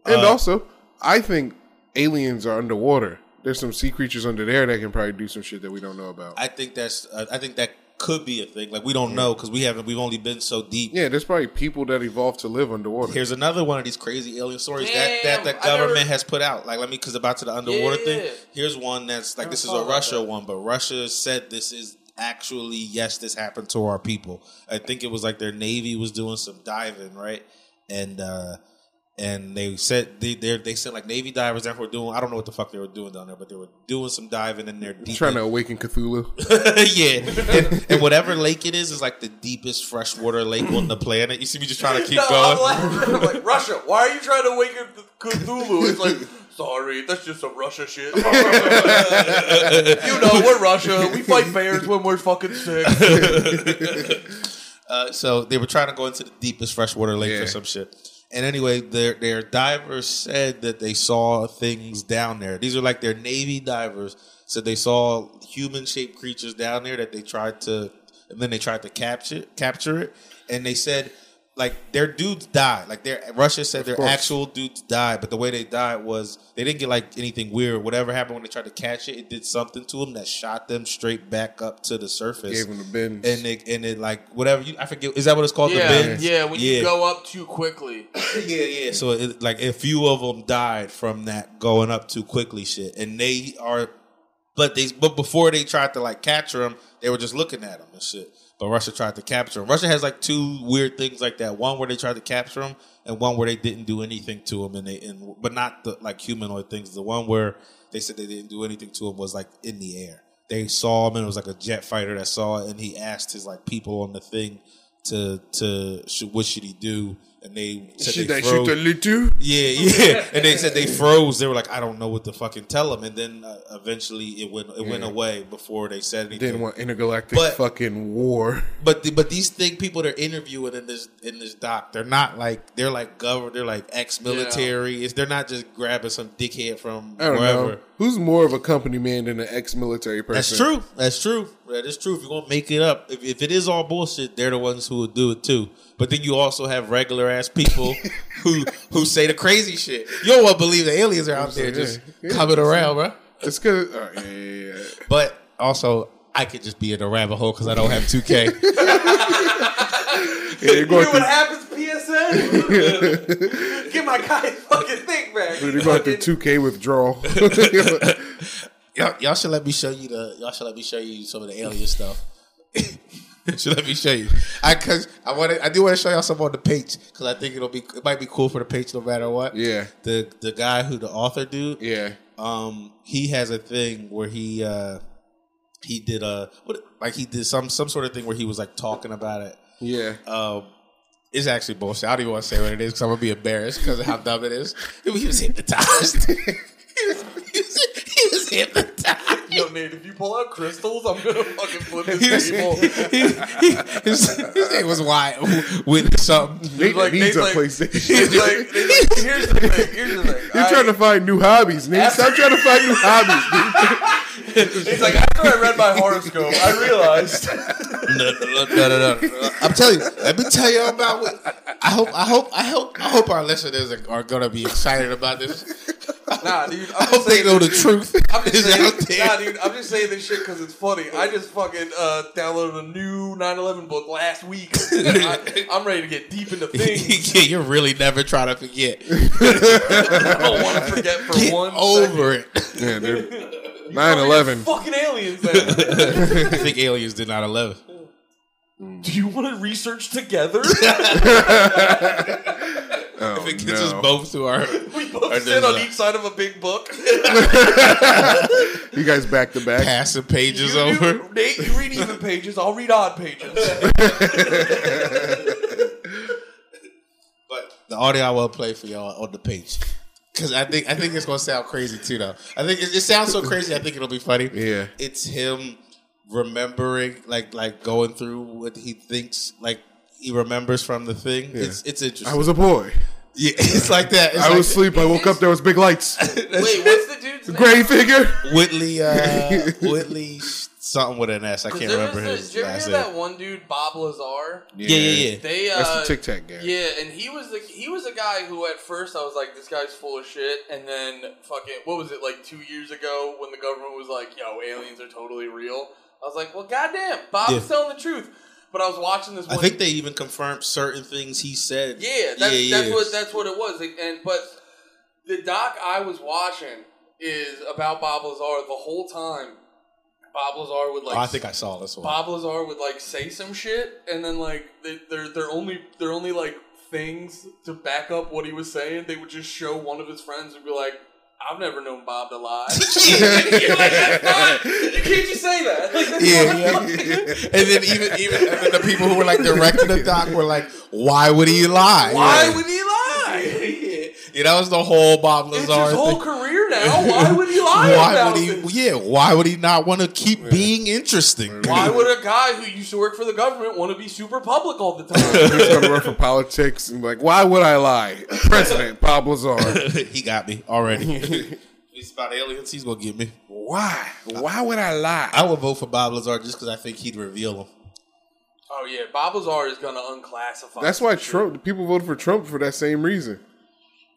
And Uh, also, I think aliens are underwater. There's some sea creatures under there that can probably do some shit that we don't know about. I think that's. Uh, I think that could be a thing. Like we don't know because we haven't. We've only been so deep. yeah, there's probably people that evolved to live underwater. Here's another one of these crazy alien stories that, Damn, that the I never- government has put out. Like, let me, because about to the underwater Yeah. thing. Here's one that's like this is a Russia that. one, but Russia said this is actually yes, this happened to our people. I think it was like their navy was doing some diving, right? And uh and they said they they they said like navy divers that were doing I don't know what the fuck they were doing down there, but they were doing some diving in there deep. trying to awaken Cthulhu. yeah, and, and whatever lake it is is like the deepest freshwater lake on the planet. You see me just trying to keep No, going. I'm. I'm like Russia. Why are you trying to awaken Cthulhu? It's like, sorry, that's just some Russia shit. you know, we're Russia. We fight bears when we're fucking sick. Uh, so they were trying to go into the deepest freshwater lake Yeah. or some shit. And anyway, their their divers said that they saw things down there. These are like their Navy divers said they saw human shaped creatures down there that they tried to, and then they tried to capture capture it. And they said like their dudes died. Like their Russia said their course. actual dudes died, but the way they died was they didn't get like anything weird. Whatever happened when they tried to catch it, it did something to them that shot them straight back up to the surface Gave them the bends. and it and it like whatever you I forget is that what it's called Yeah, the bends yeah. When yeah. you go up too quickly, yeah yeah so it, like a few of them died from that going up too quickly shit and they are but they but before they tried to like capture them they were just looking at them and shit Russia tried to capture them Russia has like two weird things like that. One where they tried to capture them and one where they didn't do anything to them and they and but not the like humanoid things. The one where they said they didn't do anything to him was like in the air. They saw him and it was like a jet fighter that saw it and he asked his like people on the thing to to should, what should he do and they said Should they froze. shoot a little? yeah yeah and they said they froze they were like I don't know what to fucking tell them. and then uh, eventually it went it went away before they said anything Didn't want intergalactic But- fucking war. but the, but these thing people they're interviewing in this in this doc, they're not like they're like government, they're like ex military. It's They're not just grabbing some dickhead from I don't wherever. know. Who's more of a company man than an ex-military person? That's true. That's true. That is true. If you're gonna make it up, if, if it is all bullshit, they're the ones who will do it too. But then you also have regular ass people who who say the crazy shit. You don't want to believe the aliens are out there Yeah, just yeah. coming around, bro. It's good. Yeah, yeah, yeah. But also, I could just be in a rabbit hole because I don't have 2K. Yeah, you're you going know what happens, PSN? Get my guy fucking think back. you're going through 2K withdrawal. y'all, y'all should let me show you the. Y'all should let me show you some of the alien stuff. should let me show you. I cause I want. I do want to show y'all some on the page because I think it'll be. It might be cool for the page no matter what. Yeah. The the guy who the author dude. yeah. Um, he has a thing where he uh he did a what like he did some some sort of thing where he was like talking about it. Yeah. Um, it's actually bullshit. I don't even want to say what it is because I'm gonna be embarrassed because of how dumb it is. He was hypnotized. he, was, he, was, he was hypnotized. Yo, Nate, if you pull out crystals, I'm gonna fucking flip He this was, table. he, he, his, his name was Wyatt with something. Nate like- needs Nate's a like- PlayStation. He's like, he's like, here's the thing. Here's the thing. You're I- trying to find new hobbies, Nate. Stop trying to find new hobbies, dude. He's like, after I read my horoscope, I realized. no, no, no, no, no. I'm telling you. Let me tell you about what. I hope. I hope. I hope. I hope our listeners are, are going to be excited about this. Nah, dude. I I'm hope just they saying. know the truth. I'm just is out saying, there. nah, dude. I'm just saying this shit because it's funny. I just fucking uh, downloaded a new 9/11 book last week. I, I'm ready to get deep into things. yeah, you're really never trying to forget. I don't want to forget for Get one over it. Yeah, dude. second. 9/11. Fucking aliens. Then. I think aliens did 9 11. Do you want to research together? Oh, If it gets us both to our. we both Or sit on a- each side of a big book. You guys back to back. Pass the pages You over. do- Nate, you read even pages. I'll read odd pages. But the audio I will play for y'all on the page. Because I think I think it's gonna sound crazy too, though. I think it, it sounds so crazy. I think it'll be funny. Yeah. it's him remembering, like, like going through what he thinks, like he remembers from the thing. It's it's interesting. I was a boy. Yeah, it's like that. It's I like was asleep. I woke up. There was big lights. Wait, what's the dude's name? Gray figure. Whitley, uh, Whitley, something with an S. I can't remember was the- his Did you ever hear name. that one dude, Bob Lazar? Yeah, yeah, yeah. They uh, That's the Tic Tac guy. Yeah, and he was the he was a guy who at first I was like, this guy's full of shit, and then fucking what was it like two years ago when the government was like, yo, aliens are totally real. I was like, well, goddamn, Bob's Yeah. telling the truth. But I was watching this. I think they even confirmed certain things he said. Yeah, that's, Yeah, that's yeah. what that's what it was. And but the doc I was watching is about Bob Lazar the whole time. Bob Lazar would like Oh, I think I saw this one. Bob Lazar would like say some shit, and then like they, they're they're only they're only like things to back up what he was saying. They would just show one of his friends and be like, "I've never known Bob to lie." You're like, that's not, you can't just say that. Like, Yeah, yeah. and then even even and then the people who were like directing the doc were like, "Why would he lie? Why Yeah. would he lie? Yeah, that was the whole Bob It's Lazar his whole thing. career now. Why would he lie Why about would he? this? Yeah, why would he not want to keep being interesting? Why would a guy who used to work for the government want to be super public all the time? He's gonna run for politics and like, why would I lie? President Bob Lazar. he got me already. He's about aliens. He's gonna get me. Why? Why would I lie? I would vote for Bob Lazar just because I think he'd reveal him. oh yeah, Bob Lazar is gonna unclassify. That's why some shit. Trump. People voted for Trump for that same reason.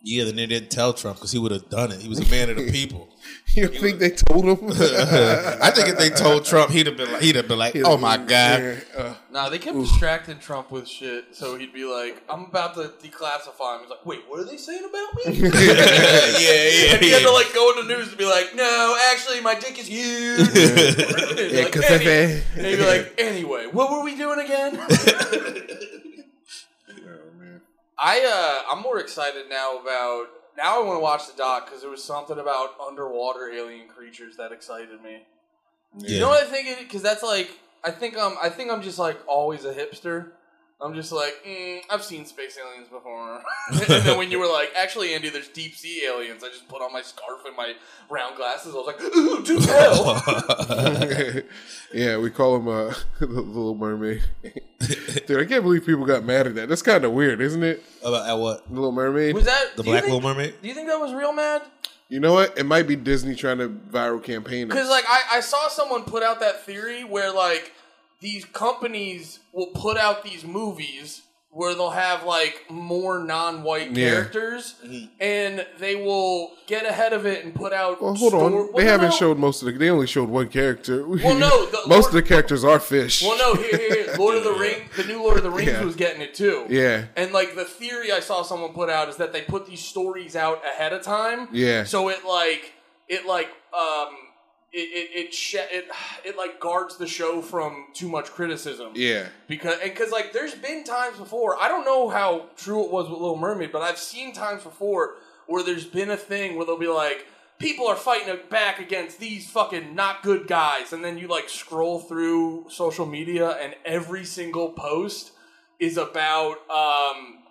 Yeah, then they didn't tell Trump because he would have done it. He was a man of the people. You don't think they told him? I think if they told Trump, he'd have been like, he'd have been like, "Oh my god." Yeah, uh, Nah, they kept distracting Trump with shit, so he'd be like, "I'm about to declassify him." He's like, "Wait, what are they saying about me?" yeah, yeah, and he had to like go in the news to be like, "No, actually, my dick is huge." And he'd Yeah, like, 'cause "Any-" if they- and he'd be like, "Anyway, what were we doing again?" I uh, I'm more excited now about now. I want to watch the doc because there was something about underwater alien creatures that excited me. You know what I think? Because that's like I think I'm I think I'm just like always a hipster. I'm just like mm, I've seen space aliens before, and then when you were like, actually, Andy, there's deep sea aliens. I just put on my scarf and my round glasses. I was like, ooh, do tell. yeah, we call him uh, the Little Mermaid. Dude, I can't believe people got mad at that. That's kind of weird, isn't it? About at what? Little Mermaid. was that The Black think- Little Mermaid? Do you think that was real mad? You know what? It might be Disney trying to viral campaign. Because like I, I saw someone put out that theory where like these companies will put out these movies where they'll have like more non-white Yeah. characters and they will get ahead of it and put out Well, hold store- on. well, they no, haven't no. showed most of the. They only showed one character. Well, no, the most Lord- of the characters are fish. well no here, here, here. Lord of the Ring the new Lord of the Rings Yeah. was getting it too Yeah. and like the theory I saw someone put out is that they put these stories out ahead of time Yeah. So it like it like um it it it, sh- it it like guards the show from too much criticism. Yeah. Because and because like there's been times before I don't know how true it was with Little Mermaid, but I've seen times before where there's been a thing where they'll be like. People are fighting back against these fucking not good guys, and then you like scroll through social media, and every single post is about um,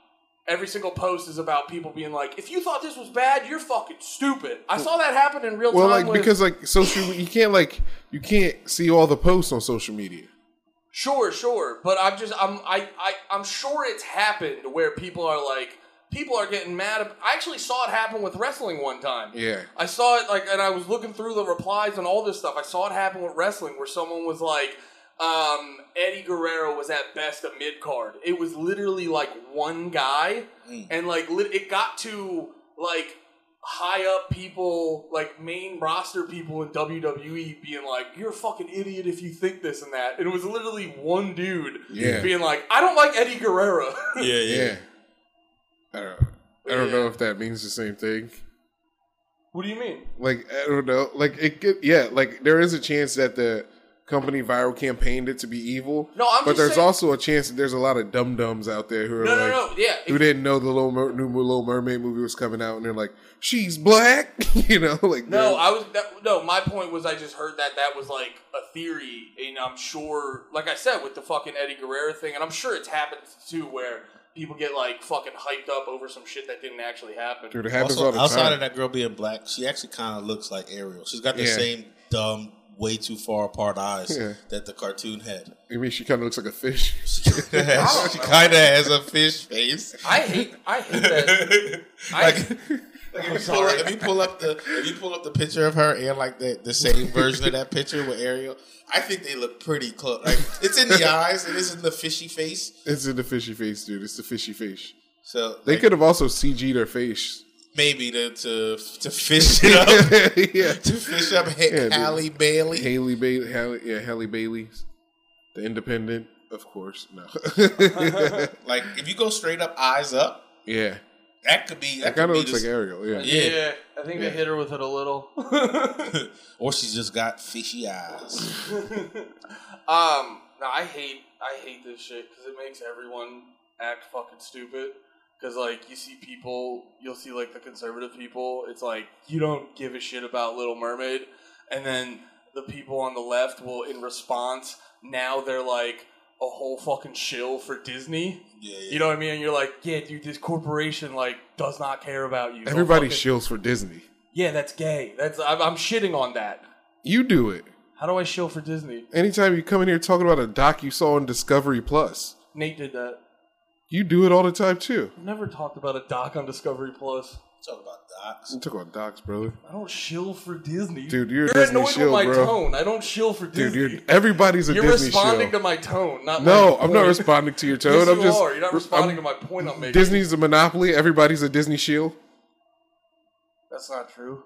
every single post is about people being like, "If you thought this was bad, you're fucking stupid." I saw that happen in real Well, time. Well, like with- because like social, you can't like you can't see all the posts on social media. Sure, sure, but I'm just I'm I, I I'm sure it's happened where people are like people are getting mad. I actually saw it happen with wrestling one time. Yeah. I saw it like, and I was looking through the replies and all this stuff. I saw it happen with wrestling where someone was like, um, Eddie Guerrero was at best a mid card. It was literally like one guy, mm. and like lit- it got to like high up people, like main roster people in WWE being like, "You're a fucking idiot if you think this and that." And it was literally one dude Yeah. being like, "I don't like Eddie Guerrero." Yeah, yeah. Yeah. I don't. I don't know if that means the same thing. what do you mean? Like I don't know. Like it could. Yeah. Like there is a chance that the company viral campaigned it to be evil. No, I'm but just there's saying- also a chance that there's a lot of dum dums out there who are No, no, like, no. Yeah, who didn't know the little Mer- new Little Mermaid movie was coming out, and they're like, "She's black," you know, like No, I was that, no. My point was, I just heard that that was like a theory, and I'm sure, like I said, with the fucking Eddie Guerrero thing, and I'm sure it's happened too, where people get like fucking hyped up over some shit that didn't actually happen. dude, it happens Also, all the outside time. of that girl being black, she actually kind of looks like Ariel. She's got the Yeah. same dumb, way too far apart eyes Yeah. that the cartoon had. I mean, she kind of looks like a fish. she kind of has a fish face. I hate, I hate that. I, Like, like if, you pull up, if you pull up the if you pull up the picture of her and like the the same version of that picture with Ariel, I think they look pretty close. Like it's in the eyes, it is in the fishy face. It's in the fishy face, dude. It's the fishy face. So They like, could have also CG'd her face. Maybe to to to fish it up, yeah. to fish up ha- Yeah, dude. Halle Bailey. Haley Bailey, Halle, yeah, Halle Bailey, the Independent, of course. No, Like if you go straight up, eyes up, yeah, that could be that it kind of looks be like the- Ariel. Yeah, yeah, I think Yeah. they hit her with it a little. or she's just got fishy eyes. Um, no, I hate I hate this shit because it makes everyone act fucking stupid. Because like you see people, you'll see like the conservative people. It's like you don't give a shit about Little Mermaid, and then the people on the left will, in response, now they're like a whole fucking shill for Disney. Yeah, yeah. You know what I mean? And you're like, yeah, dude, this corporation like does not care about you. Don't everybody fucking- shills for Disney. Yeah, that's gay. That's I'm, I'm shitting on that. You do it How do I shill for Disney? anytime you come in here talking about a doc you saw on Discovery Plus. Nate did that. You do it all the time too. I've never talked about a doc on Discovery Plus. Talk about docs. You talk about docs, brother. I don't shill for Disney. Dude, you're a you're Disney annoyed shill, with my bro. tone. I don't shill for Dude, Disney. you're everybody's a Disney. You're Disney responding shill. to my tone, not no, my I'm not responding to your tone. Yes, I'm you just are. You're not responding I'm- to my point I'm making. Disney's a monopoly. Everybody's a Disney shield. That's not true.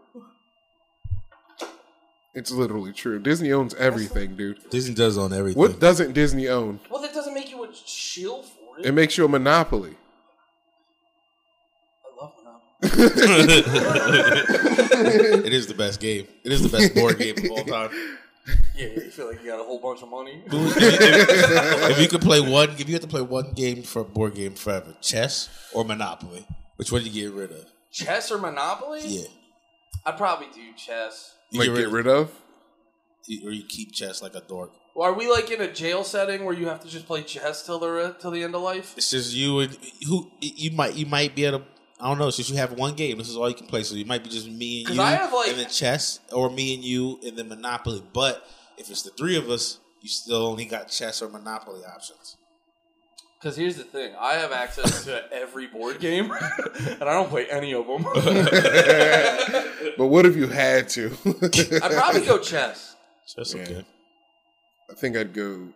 It's literally true. Disney owns everything, dude. Disney does own everything. What doesn't Disney own? Well, that doesn't make you a shill for it. It makes you a monopoly. I love Monopoly. it is the best game. It is the best board game of all time. Yeah, you feel like you got a whole bunch of money. if you could play one, if you had to play one game for a board game forever, chess or Monopoly, which one do you get rid of? chess or Monopoly? Yeah, I'd probably do chess. you Like get rid of. Or you keep chess like a dork. Well, are we like in a jail setting where you have to just play chess till the till the end of life? It's just you and who you might you might be able to. I don't know. Since you have one game, this is all you can play. So you might be just me and 'Cause you, I have, like- and then chess, or me and you, and then Monopoly. But if it's the three of us, you still only got chess or Monopoly options. Because here's the thing, I have access to every board game, and I don't play any of them. But what if you had to? I'd probably go chess. Chess, Yeah. okay. I think I'd go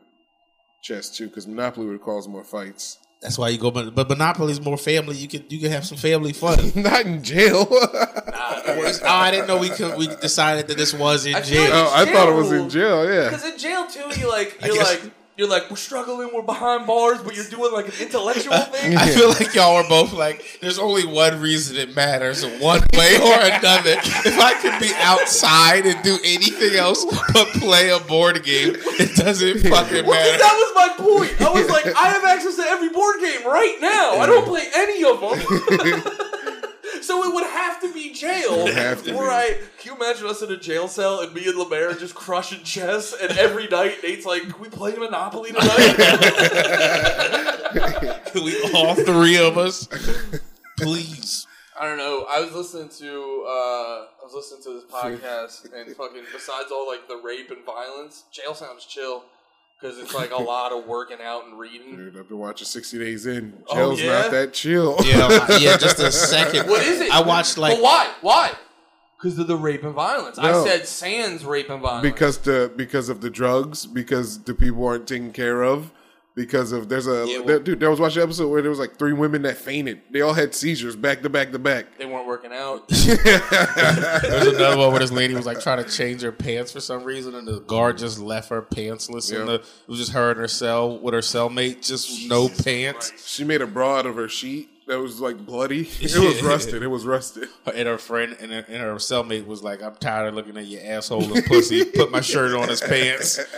chess too, because Monopoly would cause more fights. That's why you go. But but Monopoly's more family. You can you can have some family fun. Not in jail. oh, I didn't know we could. We decided that this was in I jail. like- oh, I thought it was in Jail. jail. Yeah. Because in jail too, you like you're like you're like we're struggling, we're behind bars, but you're doing like an intellectual uh, thing. I feel like y'all are both like, there's only one reason it matters, one way or another. If I could be outside and do anything else but play a board game, it doesn't fucking Well, matter. that was my point. I was like, I have access to every board game right now. I don't play any of them. so it would have to be jail. would have to where be. I, can you imagine us in a jail cell and me and Lemaire just crushing chess? And every night Nate's like, "Can we play Monopoly tonight?" Can we all three of us. Please. I don't know. I was listening to uh, I was listening to this podcast and fucking besides all like the rape and violence, jail sounds chill because it's like a lot of working out and reading. Dude, I've been watching 60 Days In. Oh, yeah? not that chill. Yeah, yeah. Just a second. What is it? I watched like but why? Why? Because of the rape and violence. I said Sans rape and violence because the because of the drugs, because the people aren't taken care of, because of there's a Yeah, well- there- dude. There was watching an episode where there was like three women that fainted. They all had seizures back to back to back. they weren't working out. There's another one where this lady was like trying to change her pants for some reason, and the guard just left her pantsless. Yeah. And the, it was just her and her cell with her cellmate, just no pants. She made a bra out of her sheet that was like bloody. It was rusted. It was rusted. And her friend and her, and her cellmate was like, "I'm tired of looking at your asshole and pussy." Put my shirt on his pants.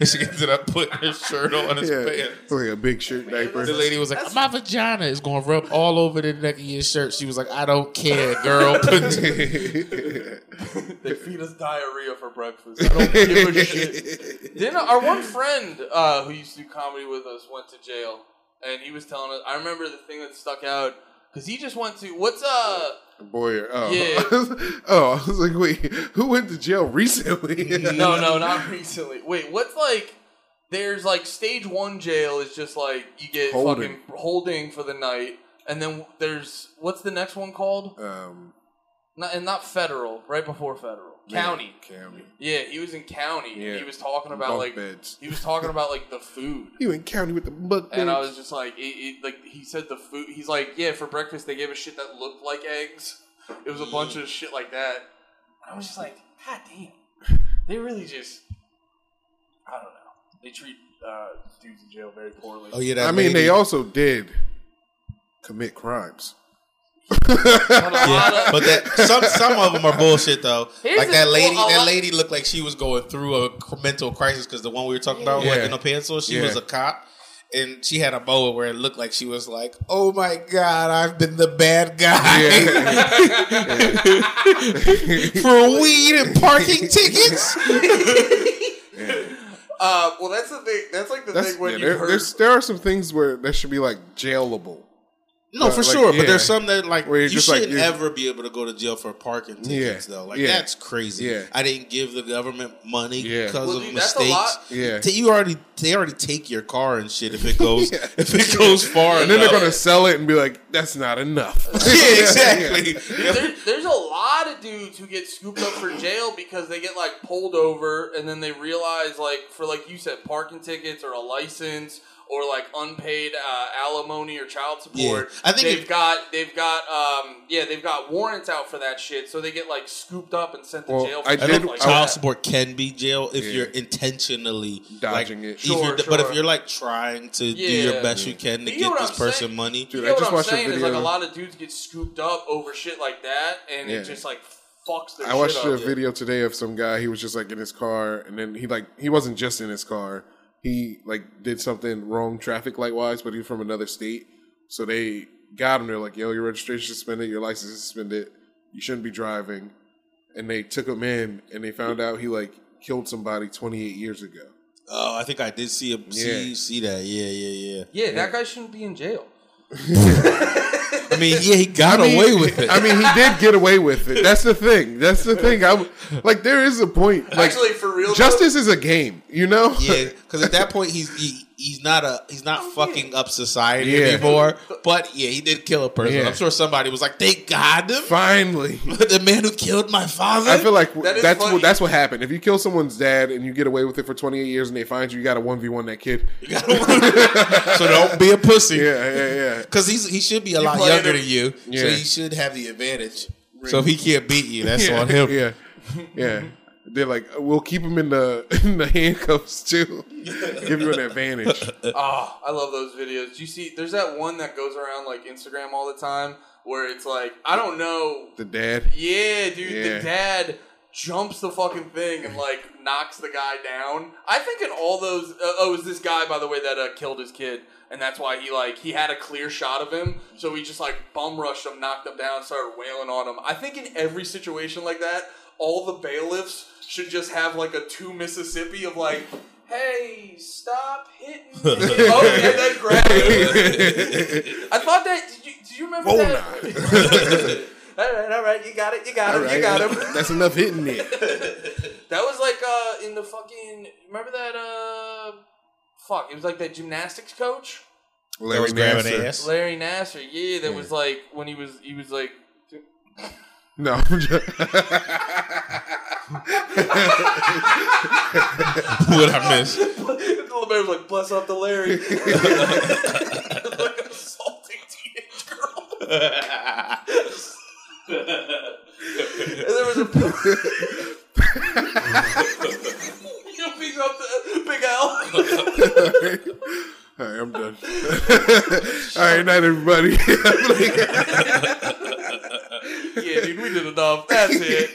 And she ended up putting her shirt on his Yeah, pants. Like a big shirt diaper. The lady was like, "My vagina is going to rub all over the neck of your shirt." She was like, "I don't care, girl." They feed us diarrhea for breakfast. I don't give a shit. Then our one friend uh, who used to do comedy with us went to jail, and he was telling us. I remember the thing that stuck out because he just went to what's uh Boyer. Oh. Yeah. oh, I was like, wait, who went to jail recently? no no not recently. Wait, what's like? There's like stage one jail is just like you get Holding. fucking holding for the night, and then there's what's the next one called? Um, Not and not federal, right before federal, county. County. Yeah, he was in county. Yeah. And he was talking about Bunk like beds. he was talking about like the food. You in county with the butt And I was just like, it, it, like he said, the food. He's like, yeah, for breakfast they gave us shit that looked like eggs. It was a bunch of shit like that. I was just like, God damn, they really just, I don't know. They treat uh, dudes in jail very poorly. oh yeah, that I mean, lady- they also did commit crimes. But a lot of- But that some some of them are bullshit though. Here's like that lady, well, a that lady looked like she was going through a mental crisis because the one we were talking about, like Yeah. in the pencil, she Yeah. was a cop, and she had a moment where it looked like she was like, "Oh my god, I've been the bad guy for weed and parking tickets." uh, well, that's the thing. That's like the That's, thing when yeah, you there, heard. there are some things where that should be like jailable. No, for like, sure. yeah. But there's some that like Where you you're just shouldn't you're- ever be able to go to jail for parking tickets Yeah. though. Like Yeah. that's crazy. Yeah. I didn't give the government money Yeah. because Well, of dude, that's a mistakes. lot. Yeah. You already they already take your car and shit if it goes Yeah. if it goes far. And then they're gonna sell it and be like, "That's not enough." yeah, exactly. there, there's a lot of dudes who get scooped up for jail because they get like pulled over and then they realize like for like you said parking tickets or a license or like unpaid uh, alimony or child support. Yeah. I think they've if- got they've got um yeah they've got warrants out for that shit, so they get like scooped up and sent to Well, jail. For I I did- think like child that. support can be jail if Yeah. you're intentionally Dodging like, it. if Sure, you're- But if you're like trying to do your best you can to You get this I'm person saying? money, Dude, You I know just what I'm watched a saying is like a lot of dudes get scooped up over shit like that, and Yeah. it just like fucks their I watched shit a up. video today of some guy. He was just like in his car, and then he like he wasn't just in his car. He like did something wrong traffic light wise, but he was from another state. So they got him. They're like, "Yo, your registration suspended. Your license is suspended. You shouldn't be driving." And they took him in, and they found out he like killed somebody 28 years ago. oh, I think I did see a see Yeah. see that. Yeah, yeah, yeah. Yeah, that guy shouldn't be in jail. I mean, yeah, he got I mean- away with it. I mean, he did get away with it. That's the thing. That's the thing. I like there is a point. Like Actually, for real, though- justice is a game. You know. Yeah, because at that point he's he, he's not a he's not fucking up society Yeah. anymore. But yeah, he did kill a person. Yeah. I'm sure somebody was like, "Thank God, Finally. the man who killed my father." I feel like That is that's funny. what that's what happened. If you kill someone's dad and you get away with it for 28 years and they find you, you got a one v one that kid. so don't be a pussy. Yeah, yeah, yeah. Because he's he should be a lot younger him- than you, so Yeah. he should have the advantage. So if he can't beat you, that's yeah, on him. Yeah, yeah. They're like, we'll keep him in the in the handcuffs too, give you an advantage. Oh, I love those videos. You see, there's that one that goes around like Instagram all the time where it's like, I don't know. The dad. Yeah, dude, Yeah. the dad jumps the fucking thing and like knocks the guy down. I think in all those, uh, oh, it was this guy by the way that uh, killed his kid, and that's why he like he had a clear shot of him, so he just like bum rushed him, knocked him down, started wailing on him. I think in every situation like that, all the bailiffs should just have like a two Mississippi of like. "Hey, stop hitting me!" oh, and then grab him. I thought that. Did you, did you remember Whoa, that? all right, all right, you got it, you got him, All right, you got him. That's enough hitting it. That was like uh in the fucking. Remember that uh. Fuck! It was like that gymnastics coach, Larry Nassar. Larry Nassar. Yeah, that Yeah. was like when he was he was like. No, I'm just- what I miss? the bear was like, "Bless up the Larry." like assaulting teenage girl. and there was a. you beat up the Big L. All right, I'm done. All right, night, everybody. yeah, dude, we did enough. That's it.